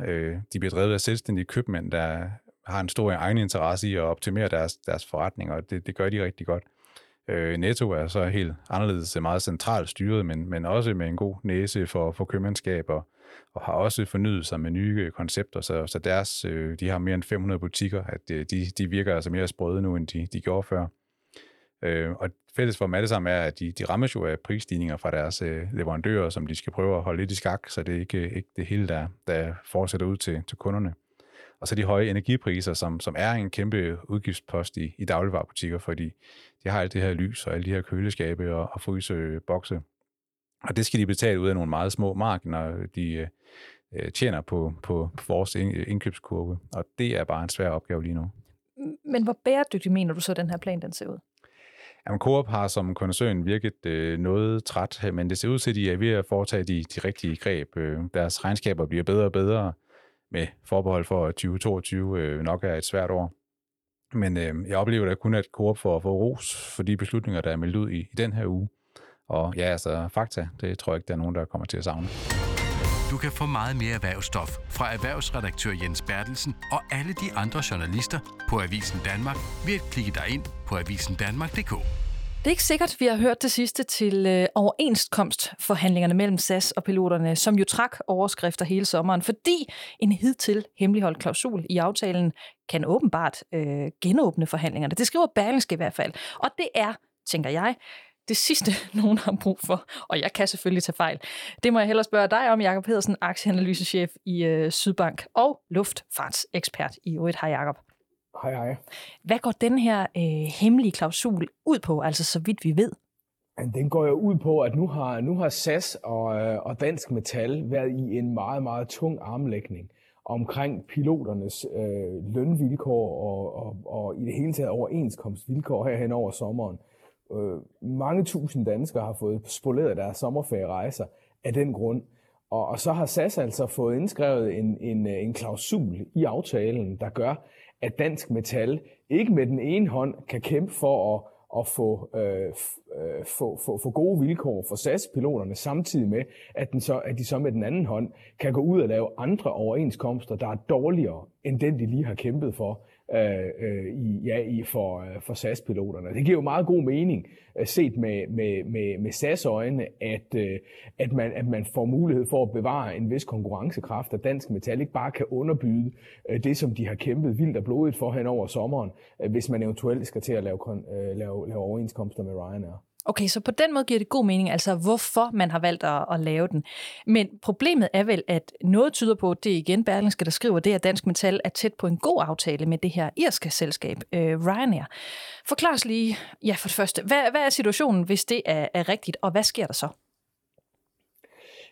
S2: De bliver drevet af selvstændige købmænd, der har en stor egen interesse i at optimere deres, deres forretning, og det, det gør de rigtig godt. Øh, Netto er så helt anderledes meget centralt styret, men, men også med en god næse for, for købmandskab og, og har også fornyet sig med nye koncepter, så, så deres, øh, de har mere end 500 butikker, at øh, de, de virker altså mere sprøde nu, end de, de gjorde før. Øh, og fælles for dem alle sammen er, at de, de rammes jo af prisstigninger fra deres øh, leverandører, som de skal prøve at holde lidt i skak, så det er ikke, ikke det hele, der, der fortsætter ud til, til kunderne. Og så de høje energipriser, som, som er en kæmpe udgiftspost i, i dagligvarerbutikker, fordi de har alt det her lys og alle de her køleskabe og, og frysebokse. Og det skal de betale ud af nogle meget små marginer, de øh, tjener på, på, på vores indkøbskurve. Og det er bare en svær opgave lige nu.
S1: Men hvor bæredygtig mener du så, den her plan den ser ud?
S2: Jamen, Coop har som koncern virket øh, noget træt, men det ser ud til, at de er ved at foretage de, de rigtige greb. Øh, deres regnskaber bliver bedre og bedre med forbehold for, at 2022 øh, nok er et svært år. Men øh, jeg oplever da kun, at Coop får, får ros for de beslutninger, der er meldt ud i, i den her uge. Og ja, altså fakta, det tror jeg ikke, der er nogen, der kommer til at savne.
S5: Du kan få meget mere erhvervsstof fra erhvervsredaktør Jens Bertelsen og alle de andre journalister på Avisen Danmark ved at klikke dig ind på avisendanmark.dk.
S1: Det er ikke sikkert, vi har hørt det sidste til øh, overenskomstforhandlingerne mellem SAS og piloterne, som jo trak overskrifter hele sommeren, fordi en hidtil hemmeligholdt klausul i aftalen kan åbenbart øh, genåbne forhandlingerne. Det skriver Berlingske i hvert fald. Og det er, tænker jeg, det sidste, nogen har brug for, og jeg kan selvfølgelig tage fejl. Det må jeg hellere spørge dig om, Jakob Pedersen, aktieanalysechef i øh, Sydbank og luftfartsekspert i øvrigt. Hej Jakob.
S6: Hej hej.
S1: Hvad går den her øh, hemmelige klausul ud på, altså så vidt vi ved?
S6: Den går jo ud på, at nu har, nu har SAS og, øh, og Dansk Metal været i en meget, meget tung armlægning omkring piloternes øh, lønvilkår og, og, og i det hele taget overenskomstvilkår her hen over sommeren. Øh, mange tusind danskere har fået spoleret deres sommerferierejser af den grund. Og, og så har SAS altså fået indskrevet en, en, en klausul i aftalen, der gør, at Dansk Metal ikke med den ene hånd kan kæmpe for at, at få, øh, øh, få, få, få gode vilkår for SAS-piloterne, samtidig med, at, den så, at de så med den anden hånd kan gå ud og lave andre overenskomster, der er dårligere end den, de lige har kæmpet for øh, øh, i, ja, i for, øh, for SAS-piloterne. Det giver jo meget god mening, øh, set med, med, med, med SAS-øjne, at, øh, at, man, at man får mulighed for at bevare en vis konkurrencekraft, at Dansk Metal ikke bare kan underbyde øh, det, som de har kæmpet vildt og blodigt for hen over sommeren, øh, hvis man eventuelt skal til at lave, øh, lave, lave overenskomster med Ryanair.
S1: Okay, så på den måde giver det god mening, altså hvorfor man har valgt at, at lave den. Men problemet er vel, at noget tyder på, det er igen Berlingske, der skriver det, at Dansk Metal er tæt på en god aftale med det her irske selskab, øh, Ryanair. Forklar os lige, ja for det første, hvad, hvad er situationen, hvis det er, er rigtigt, og hvad sker der så?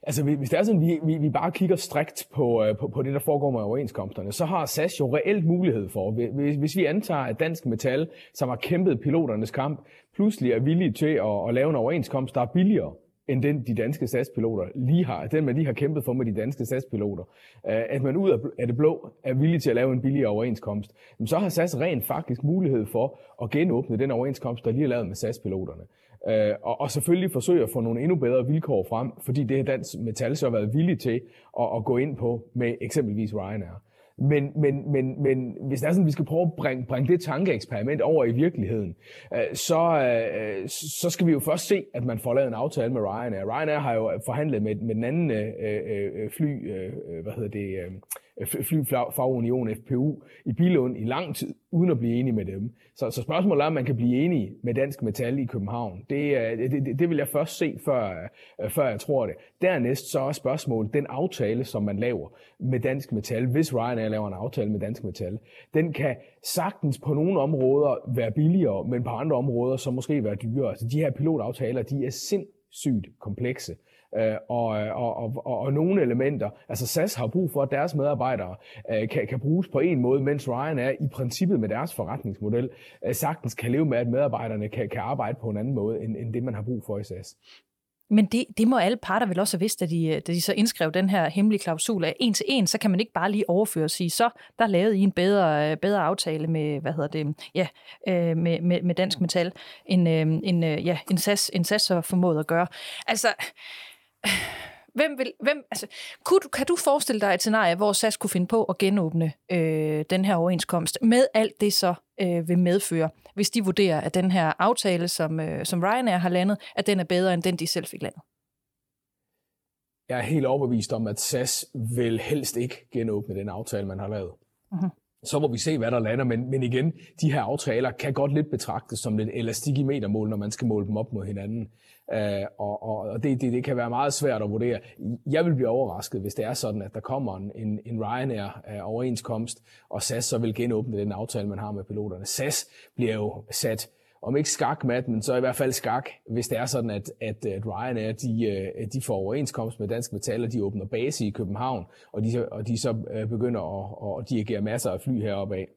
S6: Altså, hvis det er sådan, vi, vi, vi bare kigger strikt på, øh, på, på det, der foregår med overenskomsterne, så har SAS jo reelt mulighed for, hvis, hvis vi antager, at Dansk Metal, som har kæmpet piloternes kamp, pludselig er villige til at, at lave en overenskomst, der er billigere, end den, de danske SAS-piloter lige har, den man lige har kæmpet for med de danske SAS-piloter, øh, at man ud af det blå er villig til at lave en billigere overenskomst, så har SAS rent faktisk mulighed for at genåbne den overenskomst, der lige er lavet med SAS-piloterne. Øh, og, og selvfølgelig forsøge at få nogle endnu bedre vilkår frem, fordi det har Dansk Metal så været villig til at, at gå ind på med eksempelvis Ryanair. Men, men, men, men hvis det er sådan, at vi skal prøve at bringe, bringe det tankeeksperiment over i virkeligheden, øh, så, øh, så skal vi jo først se, at man får lavet en aftale med Ryanair. Ryanair har jo forhandlet med, med den anden øh, øh, øh fly, øh, hvad hedder det, flyfagunion FPU i Bilund i lang tid, uden at blive enige med dem. Så, så spørgsmålet er, om man kan blive enige med Dansk Metal i København. Det, øh, det, det, det vil jeg først se, før, øh, før jeg tror det. Dernæst så er spørgsmålet, den aftale, som man laver med Dansk Metal, hvis Ryanair laver en aftale med Dansk Metal, den kan sagtens på nogle områder være billigere, men på andre områder så måske være dyrere. Så de her pilotaftaler, de er sindssygt komplekse øh, og, øh, og, og, og, og nogle elementer. Altså SAS har brug for, at deres medarbejdere øh, kan, kan bruges på en måde, mens Ryan er i princippet med deres forretningsmodel øh, sagtens kan leve med, at medarbejderne kan, kan arbejde på en anden måde, end, end det man har brug for i SAS.
S1: Men det, det må alle parter vel også have vidst, da de, da de så indskrev den her hemmelige klausul at en til en, så kan man ikke bare lige overføre og sige, så der lavede I en bedre, øh, bedre aftale med, hvad hedder det, ja, øh, med, med, med Dansk Metal, end, en, ja, en SAS, en SAS så formået at gøre. Altså, hvem vil, hvem, altså, kunne, kan du forestille dig et scenarie, hvor SAS kunne finde på at genåbne øh, den her overenskomst, med alt det så øh, vil medføre, hvis de vurderer, at den her aftale, som, øh, som Ryanair har landet, at den er bedre end den, de selv fik landet?
S6: Jeg er helt overbevist om, at SAS vil helst ikke genåbne den aftale, man har lavet. Uh-huh så må vi se, hvad der lander. Men, men igen, de her aftaler kan godt lidt betragtes som lidt elastik i metermål, når man skal måle dem op mod hinanden. Øh, og og det, det, det kan være meget svært at vurdere. Jeg vil blive overrasket, hvis det er sådan, at der kommer en, en, en Ryanair-overenskomst, øh, og SAS så vil genåbne den aftale, man har med piloterne. SAS bliver jo sat om ikke skakmat, men så i hvert fald skak, hvis det er sådan, at, at, at Ryanair de, øh, de får overenskomst med Dansk Metal, og de åbner base i København, og de, og de så øh, begynder at, at dirigere masser af fly heroppe af.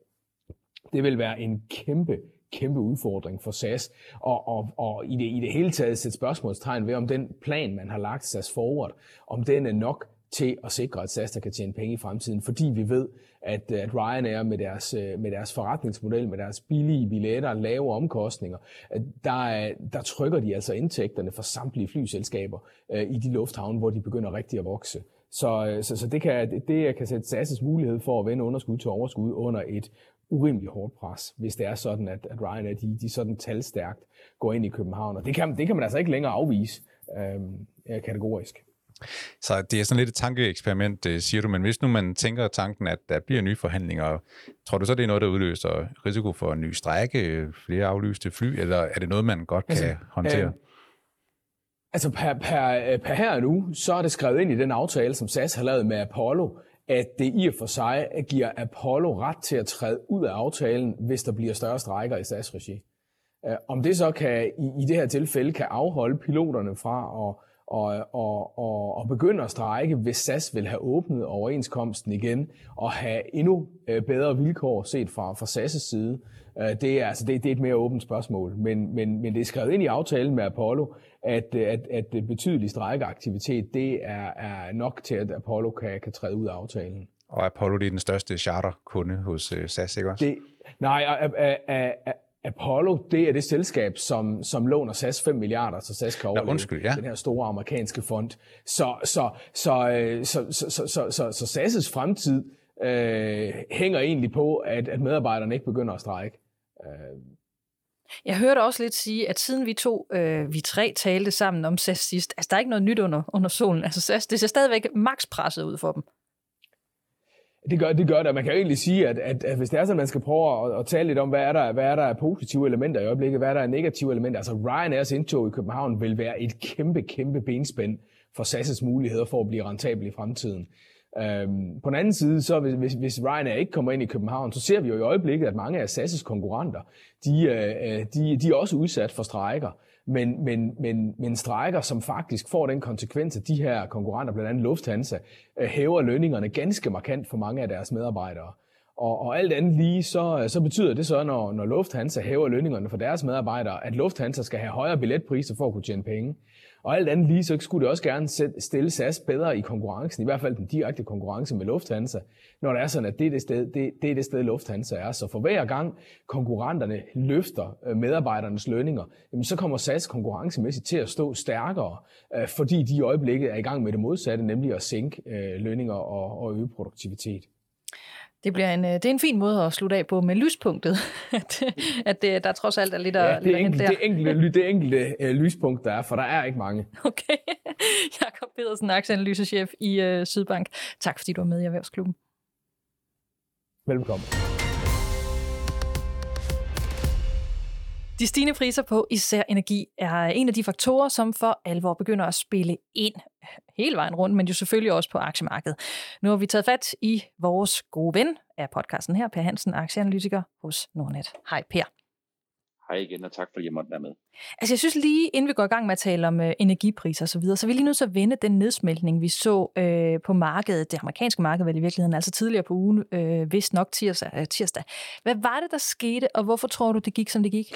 S6: Det vil være en kæmpe, kæmpe udfordring for SAS, og, og, og i, det, i det hele taget sætte spørgsmålstegn ved, om den plan, man har lagt SAS forward, om den er nok til at sikre, at SAS kan tjene penge i fremtiden, fordi vi ved, at, øh, at Ryanair med deres, øh, med deres forretningsmodel, med deres billige billetter, lave omkostninger, der, der trykker de altså indtægterne for samtlige flyselskaber øh, i de lufthavne, hvor de begynder rigtig at vokse. Så, øh, så, så det, kan, det kan sætte SAS' mulighed for at vende underskud til overskud under et urimelig hårdt pres, hvis det er sådan, at, at Ryanair de, de sådan talstærkt går ind i København. Og det kan, det kan man altså ikke længere afvise øh, kategorisk.
S2: Så det er sådan lidt et tankeeksperiment, øh, siger du, men hvis nu man tænker tanken, at der bliver nye forhandlinger, tror du så, det er noget, der udløser risiko for en ny strække, flere aflyste fly, eller er det noget, man godt kan altså, håndtere? Øh,
S6: altså per, per, per her nu, så er det skrevet ind i den aftale, som SAS har lavet med Apollo, at det i og for sig giver Apollo ret til at træde ud af aftalen, hvis der bliver større strækker i SAS-regi. Øh, om det så kan i, i det her tilfælde kan afholde piloterne fra at og, og, og, og begynde at strække, hvis SAS vil have åbnet overenskomsten igen og have endnu øh, bedre vilkår set fra, fra SAS' side. Øh, det er, altså, det, det er et mere åbent spørgsmål, men, men, men det er skrevet ind i aftalen med Apollo, at, at, at betydelig strækkeaktivitet, det er, er nok til, at Apollo kan, kan træde ud af aftalen.
S2: Og Apollo det er den største charterkunde hos øh, SAS, ikke også?
S6: Det, nej, Apollo, det er det selskab, som, som låner SAS 5 milliarder, så SAS kan overleve Nå, undskyld, ja. den her store amerikanske fond. Så, så, så, øh, så, så, så, så, så, så SAS' fremtid øh, hænger egentlig på, at, at medarbejderne ikke begynder at strække. Øh.
S1: Jeg hørte også lidt sige, at siden vi to, øh, vi tre talte sammen om SAS sidst, altså der er ikke noget nyt under, under solen. Altså SAS, det ser stadigvæk max presset ud for dem.
S6: Det gør, det gør det, man kan jo egentlig sige, at, at, at hvis det er sådan, man skal prøve at, at tale lidt om, hvad er, der, hvad er der af positive elementer i øjeblikket, hvad er der af negative elementer, altså Ryanairs indtog i København vil være et kæmpe, kæmpe benspænd for SAS' muligheder for at blive rentabel i fremtiden. Øhm, på den anden side, så hvis, hvis, hvis Ryanair ikke kommer ind i København, så ser vi jo i øjeblikket, at mange af SAS' konkurrenter, de, øh, øh, de, de er også udsat for strejker men, men, men, men strækker, som faktisk får den konsekvens, at de her konkurrenter, blandt andet Lufthansa, øh, hæver lønningerne ganske markant for mange af deres medarbejdere. Og, og alt andet lige, så, øh, så betyder det så, når, når Lufthansa hæver lønningerne for deres medarbejdere, at Lufthansa skal have højere billetpriser for at kunne tjene penge. Og alt andet lige, så skulle det også gerne stille SAS bedre i konkurrencen, i hvert fald den direkte konkurrence med Lufthansa, når det er sådan, at det er det sted, det, det, er det sted Lufthansa er. Så for hver gang konkurrenterne løfter øh, medarbejdernes lønninger, jamen så kommer SAS konkurrencemæssigt til at stå stærkere, øh, fordi de i øjeblikket er i gang med det modsatte, nemlig at sænke øh, lønninger og, og øge produktivitet.
S1: Det, bliver en, det er en fin måde at slutte af på med lyspunktet, at, at det, der trods alt er lidt
S6: at,
S1: ja, det, er
S6: enkelte, det enkelte, det enkelte uh, lyspunkt, der er, for der er ikke mange.
S1: Okay. Jakob Pedersen, aktieanalysechef i uh, Sydbank. Tak fordi du var med i Erhvervsklubben.
S6: Velkommen.
S1: De stigende priser på især energi er en af de faktorer, som for alvor begynder at spille ind hele vejen rundt, men jo selvfølgelig også på aktiemarkedet. Nu har vi taget fat i vores gode ven af podcasten her, Per Hansen, aktieanalytiker hos Nordnet. Hej Per.
S7: Hej igen, og tak fordi jeg måtte være med.
S1: Altså jeg synes lige, inden vi går i gang med at tale om øh, energipriser og så videre, så er vi lige nødt til at vende den nedsmeltning, vi så øh, på markedet, det amerikanske marked vel i virkeligheden, altså tidligere på ugen, øh, vist nok tirsdag, øh, tirsdag. Hvad var det, der skete, og hvorfor tror du, det gik, som det gik?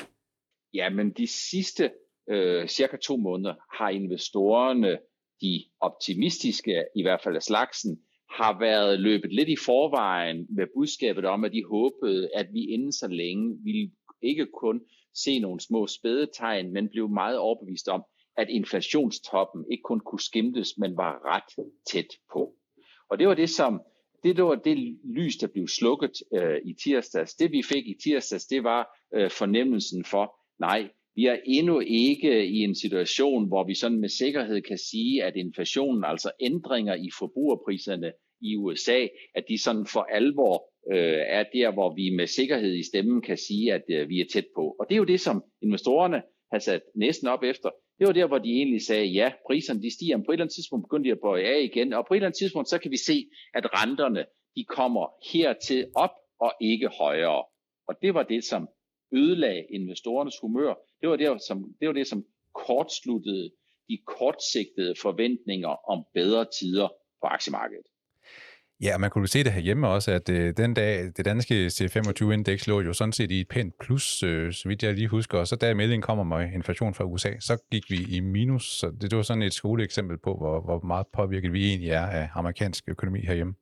S7: Ja, men de sidste øh, cirka to måneder har investorerne, de optimistiske i hvert fald af slagsen, har været løbet lidt i forvejen med budskabet om, at de håbede, at vi inden så længe ville ikke kun se nogle små spædetegn, men blev meget overbevist om, at inflationstoppen ikke kun kunne skimtes, men var ret tæt på. Og det var det, som det var det lys, der blev slukket øh, i tirsdags. Det vi fik i tirsdags, det var øh, fornemmelsen for, nej, vi er endnu ikke i en situation, hvor vi sådan med sikkerhed kan sige, at inflationen, altså ændringer i forbrugerpriserne i USA, at de sådan for alvor øh, er der, hvor vi med sikkerhed i stemmen kan sige, at øh, vi er tæt på. Og det er jo det, som investorerne har sat næsten op efter. Det var der, hvor de egentlig sagde, ja, priserne de stiger, men på et eller andet tidspunkt begynder de at bøje af igen, og på et eller andet tidspunkt, så kan vi se, at renterne, de kommer hertil op og ikke højere. Og det var det, som ødelagde investorernes humør. Det var det, som, det, var det, som kortsluttede de kortsigtede forventninger om bedre tider på aktiemarkedet.
S2: Ja, man kunne se det her hjemme også, at øh, den dag, det danske C25-indeks lå jo sådan set i et pænt plus, øh, så vidt jeg lige husker, og så da meldingen kommer med inflation fra USA, så gik vi i minus, så det, det var sådan et skoleeksempel på, hvor, hvor meget påvirket vi egentlig er af amerikansk økonomi herhjemme.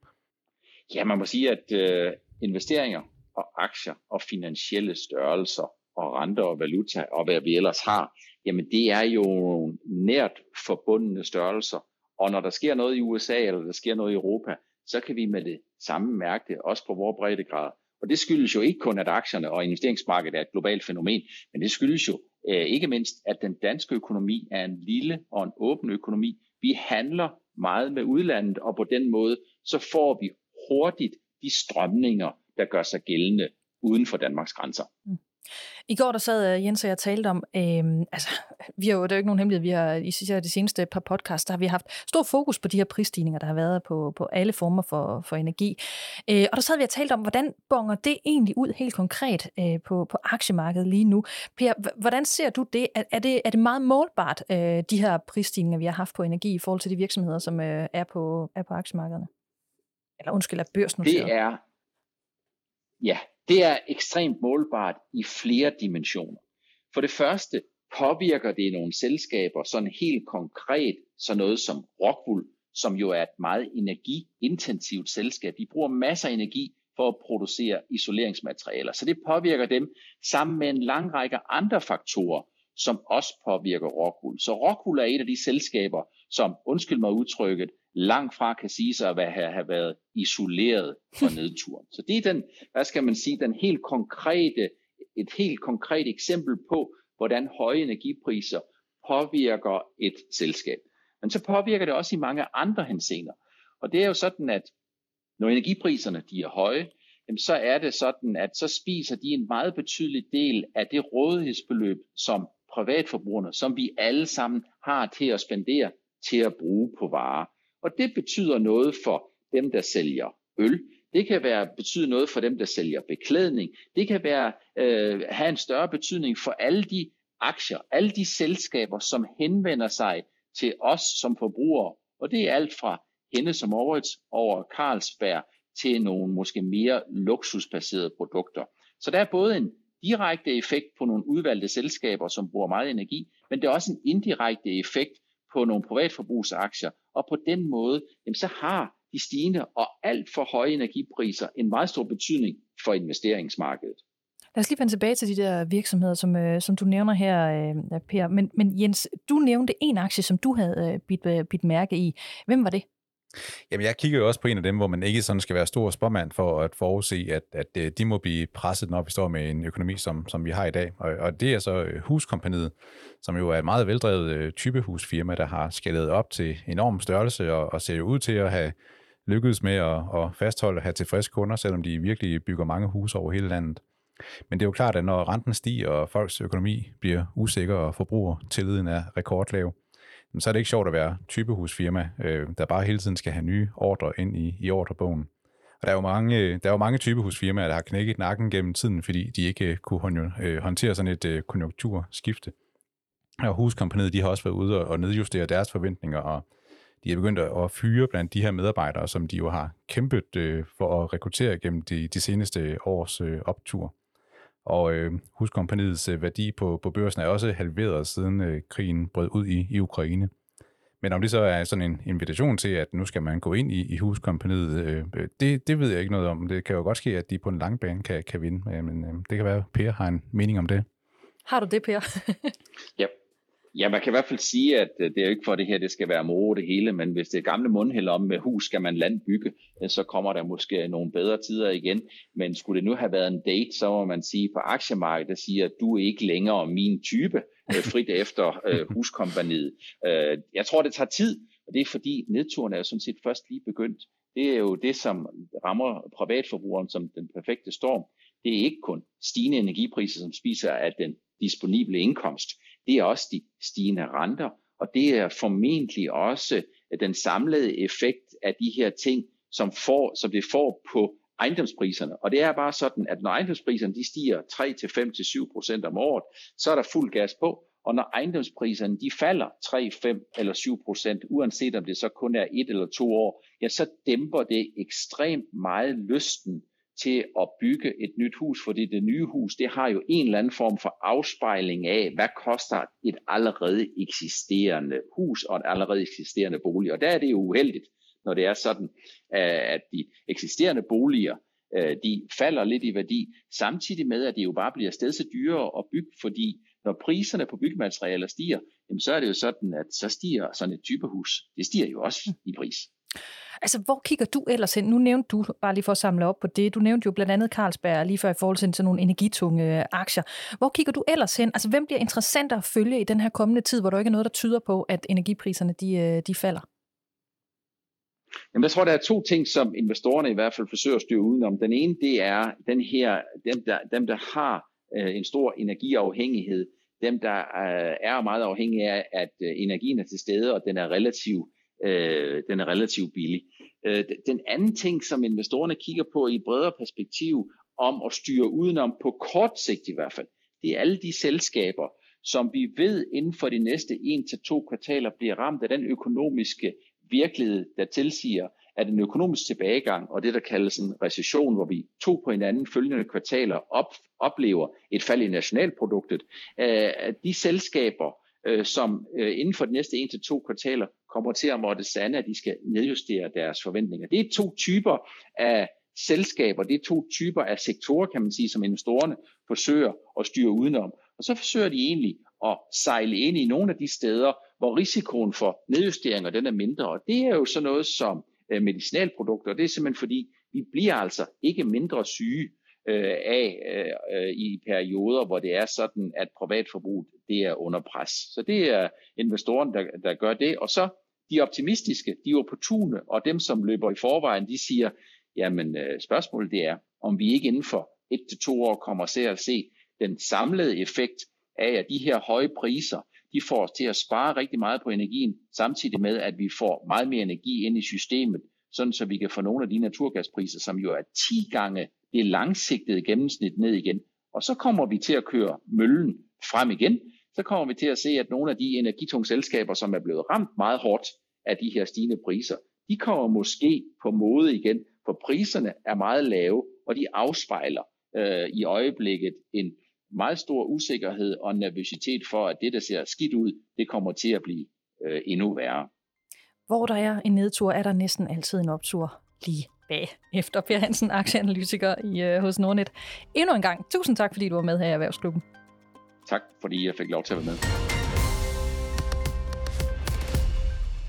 S7: Ja, man må sige, at øh, investeringer og aktier og finansielle størrelser og renter og valuta og hvad vi ellers har, jamen det er jo nært forbundne størrelser. Og når der sker noget i USA eller der sker noget i Europa, så kan vi med det samme mærke det, også på vores breddegrad. Og det skyldes jo ikke kun, at aktierne og investeringsmarkedet er et globalt fænomen, men det skyldes jo øh, ikke mindst, at den danske økonomi er en lille og en åben økonomi. Vi handler meget med udlandet, og på den måde, så får vi hurtigt de strømninger, der gør sig gældende uden for Danmarks grænser. Mm.
S1: I går der sad øh, Jens og jeg talte om, øh, altså vi har jo, det er jo ikke nogen hemmelighed, vi har i de seneste par podcasts, der har vi haft stor fokus på de her prisstigninger, der har været på, på alle former for, for energi. Øh, og der sad vi og talt om, hvordan bonger det egentlig ud helt konkret øh, på, på aktiemarkedet lige nu. Per, hvordan ser du det? Er, er det? er det meget målbart, øh, de her prisstigninger, vi har haft på energi i forhold til de virksomheder, som øh, er, på, er på aktiemarkederne? Eller undskyld, er børsnoteret?
S7: Det er, ja, det er ekstremt målbart i flere dimensioner. For det første påvirker det nogle selskaber sådan helt konkret, så noget som Rockwool, som jo er et meget energiintensivt selskab. De bruger masser af energi for at producere isoleringsmaterialer. Så det påvirker dem sammen med en lang række andre faktorer, som også påvirker Rockwool. Så Rockwool er et af de selskaber, som, undskyld mig udtrykket, langt fra kan sige sig at have, været isoleret fra nedturen. Så det er den, hvad skal man sige, den helt konkrete, et helt konkret eksempel på, hvordan høje energipriser påvirker et selskab. Men så påvirker det også i mange andre henseender. Og det er jo sådan, at når energipriserne de er høje, jamen så er det sådan, at så spiser de en meget betydelig del af det rådighedsbeløb, som privatforbrugerne, som vi alle sammen har til at spendere, til at bruge på varer. Og det betyder noget for dem, der sælger øl. Det kan være betyde noget for dem, der sælger beklædning. Det kan være øh, have en større betydning for alle de aktier, alle de selskaber, som henvender sig til os som forbrugere. Og det er alt fra hende som Moritz over Carlsberg til nogle måske mere luksusbaserede produkter. Så der er både en direkte effekt på nogle udvalgte selskaber, som bruger meget energi, men det er også en indirekte effekt på nogle privatforbrugsaktier, og på den måde, jamen, så har de stigende og alt for høje energipriser en meget stor betydning for investeringsmarkedet.
S1: Lad os lige vende tilbage til de der virksomheder, som, øh, som du nævner her, øh, Per. Men, men Jens, du nævnte en aktie, som du havde øh, bidt, øh, bidt mærke i. Hvem var det?
S2: Jamen, jeg kigger jo også på en af dem, hvor man ikke sådan skal være stor spormand for at forudse, at, at øh, de må blive presset, når vi står med en økonomi, som, som vi har i dag. Og, og det er så øh, Huskompaniet, som jo er et meget veldrevet øh, typehusfirma, der har skaleret op til enorm størrelse og, og ser jo ud til at have lykkedes med at, at fastholde og have tilfredse kunder, selvom de virkelig bygger mange huse over hele landet. Men det er jo klart, at når renten stiger, og folks økonomi bliver usikker, og forbrugertilliden er rekordlav, så er det ikke sjovt at være typehusfirma, øh, der bare hele tiden skal have nye ordre ind i, i ordrebogen. Og der er jo mange, øh, der er jo mange typehusfirmaer, der har knækket nakken gennem tiden, fordi de ikke øh, kunne øh, håndtere sådan et konjunkturskifte. Og huskompaniet, de har også været ude og nedjustere deres forventninger, og de er begyndt at fyre blandt de her medarbejdere, som de jo har kæmpet for at rekruttere gennem de, de seneste års optur. Og øh, huskompaniets øh, værdi på, på børsen er også halveret siden øh, krigen brød ud i, i Ukraine. Men om det så er sådan en invitation til, at nu skal man gå ind i, i huskompaniet, øh, det, det ved jeg ikke noget om. Det kan jo godt ske, at de på en lang bane kan, kan vinde, men øh, det kan være, at Per har en mening om det.
S1: Har du det, Per?
S7: ja, Ja, man kan i hvert fald sige, at øh, det er ikke for det her, det skal være moro det hele, men hvis det er gamle mundhælder om med hus, skal man landbygge, øh, så kommer der måske nogle bedre tider igen. Men skulle det nu have været en date, så må man sige på aktiemarkedet, der siger, at du er ikke længere min type, øh, frit efter huskompaniet. Jeg tror, det tager tid, og det er fordi nedturen er jo sådan set først lige begyndt. Det er jo det, som rammer privatforbrugeren som den perfekte storm. Det er ikke kun stigende energipriser, som spiser af den disponible indkomst det er også de stigende renter, og det er formentlig også øh, den samlede effekt af de her ting, som, får, som det får på ejendomspriserne. Og det er bare sådan, at når ejendomspriserne de stiger 3-5-7% om året, så er der fuld gas på. Og når ejendomspriserne de falder 3, 5 eller 7 procent, uanset om det så kun er et eller to år, ja, så dæmper det ekstremt meget lysten til at bygge et nyt hus, fordi det nye hus, det har jo en eller anden form for afspejling af, hvad koster et allerede eksisterende hus og et allerede eksisterende bolig. Og der er det jo uheldigt, når det er sådan, øh, at de eksisterende boliger, øh, de falder lidt i værdi, samtidig med, at det jo bare bliver stedet så dyrere at bygge, fordi når priserne på byggematerialer stiger, jamen så er det jo sådan, at så stiger sådan et typehus, det stiger jo også i pris.
S1: Altså, hvor kigger du ellers hen? Nu nævnte du, bare lige for at samle op på det, du nævnte jo blandt andet Carlsberg lige før i forhold til sådan nogle energitunge øh, aktier. Hvor kigger du ellers hen? Altså, hvem bliver interessant at følge i den her kommende tid, hvor der ikke er noget, der tyder på, at energipriserne de, øh, de falder?
S7: Jamen, jeg tror, der er to ting, som investorerne i hvert fald forsøger at styre udenom. Den ene, det er den her, dem, der, dem, der har øh, en stor energiafhængighed, dem, der øh, er meget afhængige af, at øh, energien er til stede, og den er relativt øh, den er relativt billig. Øh, den anden ting, som investorerne kigger på i bredere perspektiv, om at styre udenom på kort sigt i hvert fald, det er alle de selskaber, som vi ved inden for de næste 1-2 kvartaler bliver ramt af den økonomiske virkelighed, der tilsiger, at en økonomisk tilbagegang og det, der kaldes en recession, hvor vi to på hinanden følgende kvartaler op, oplever et fald i nationalproduktet, øh, at de selskaber, øh, som øh, inden for de næste 1-2 kvartaler kommer til at måtte sande, at de skal nedjustere deres forventninger. Det er to typer af selskaber, det er to typer af sektorer, kan man sige, som investorerne forsøger at styre udenom. Og så forsøger de egentlig at sejle ind i nogle af de steder, hvor risikoen for nedjusteringer den er mindre. Og det er jo sådan noget som øh, medicinalprodukter, og det er simpelthen fordi, vi bliver altså ikke mindre syge øh, af øh, i perioder, hvor det er sådan, at privatforbruget det er under pres. Så det er investoren, der, der gør det. Og så de optimistiske, de opportune, og dem, som løber i forvejen, de siger, jamen øh, spørgsmålet det er, om vi ikke inden for et til to år kommer til at se den samlede effekt af, at de her høje priser, de får os til at spare rigtig meget på energien, samtidig med, at vi får meget mere energi ind i systemet, sådan så vi kan få nogle af de naturgaspriser, som jo er 10 gange det langsigtede gennemsnit ned igen. Og så kommer vi til at køre møllen frem igen, så kommer vi til at se, at nogle af de energitunge selskaber, som er blevet ramt meget hårdt af de her stigende priser, de kommer måske på mode igen, for priserne er meget lave, og de afspejler øh, i øjeblikket en meget stor usikkerhed og nervøsitet for, at det, der ser skidt ud, det kommer til at blive øh, endnu værre.
S1: Hvor der er en nedtur, er der næsten altid en optur lige bag efter Per Hansen, aktieanalytiker i, øh, hos Nordnet. Endnu en gang, tusind tak, fordi du var med her i Erhvervsklubben.
S7: Tak, fordi jeg fik lov til at være med.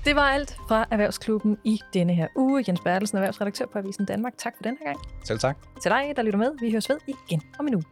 S1: Det var alt fra Erhvervsklubben i denne her uge. Jens Bertelsen, erhvervsredaktør på Avisen Danmark. Tak for den her gang.
S2: Selv tak.
S1: Til dig, der lytter med. Vi høres ved igen om en uge.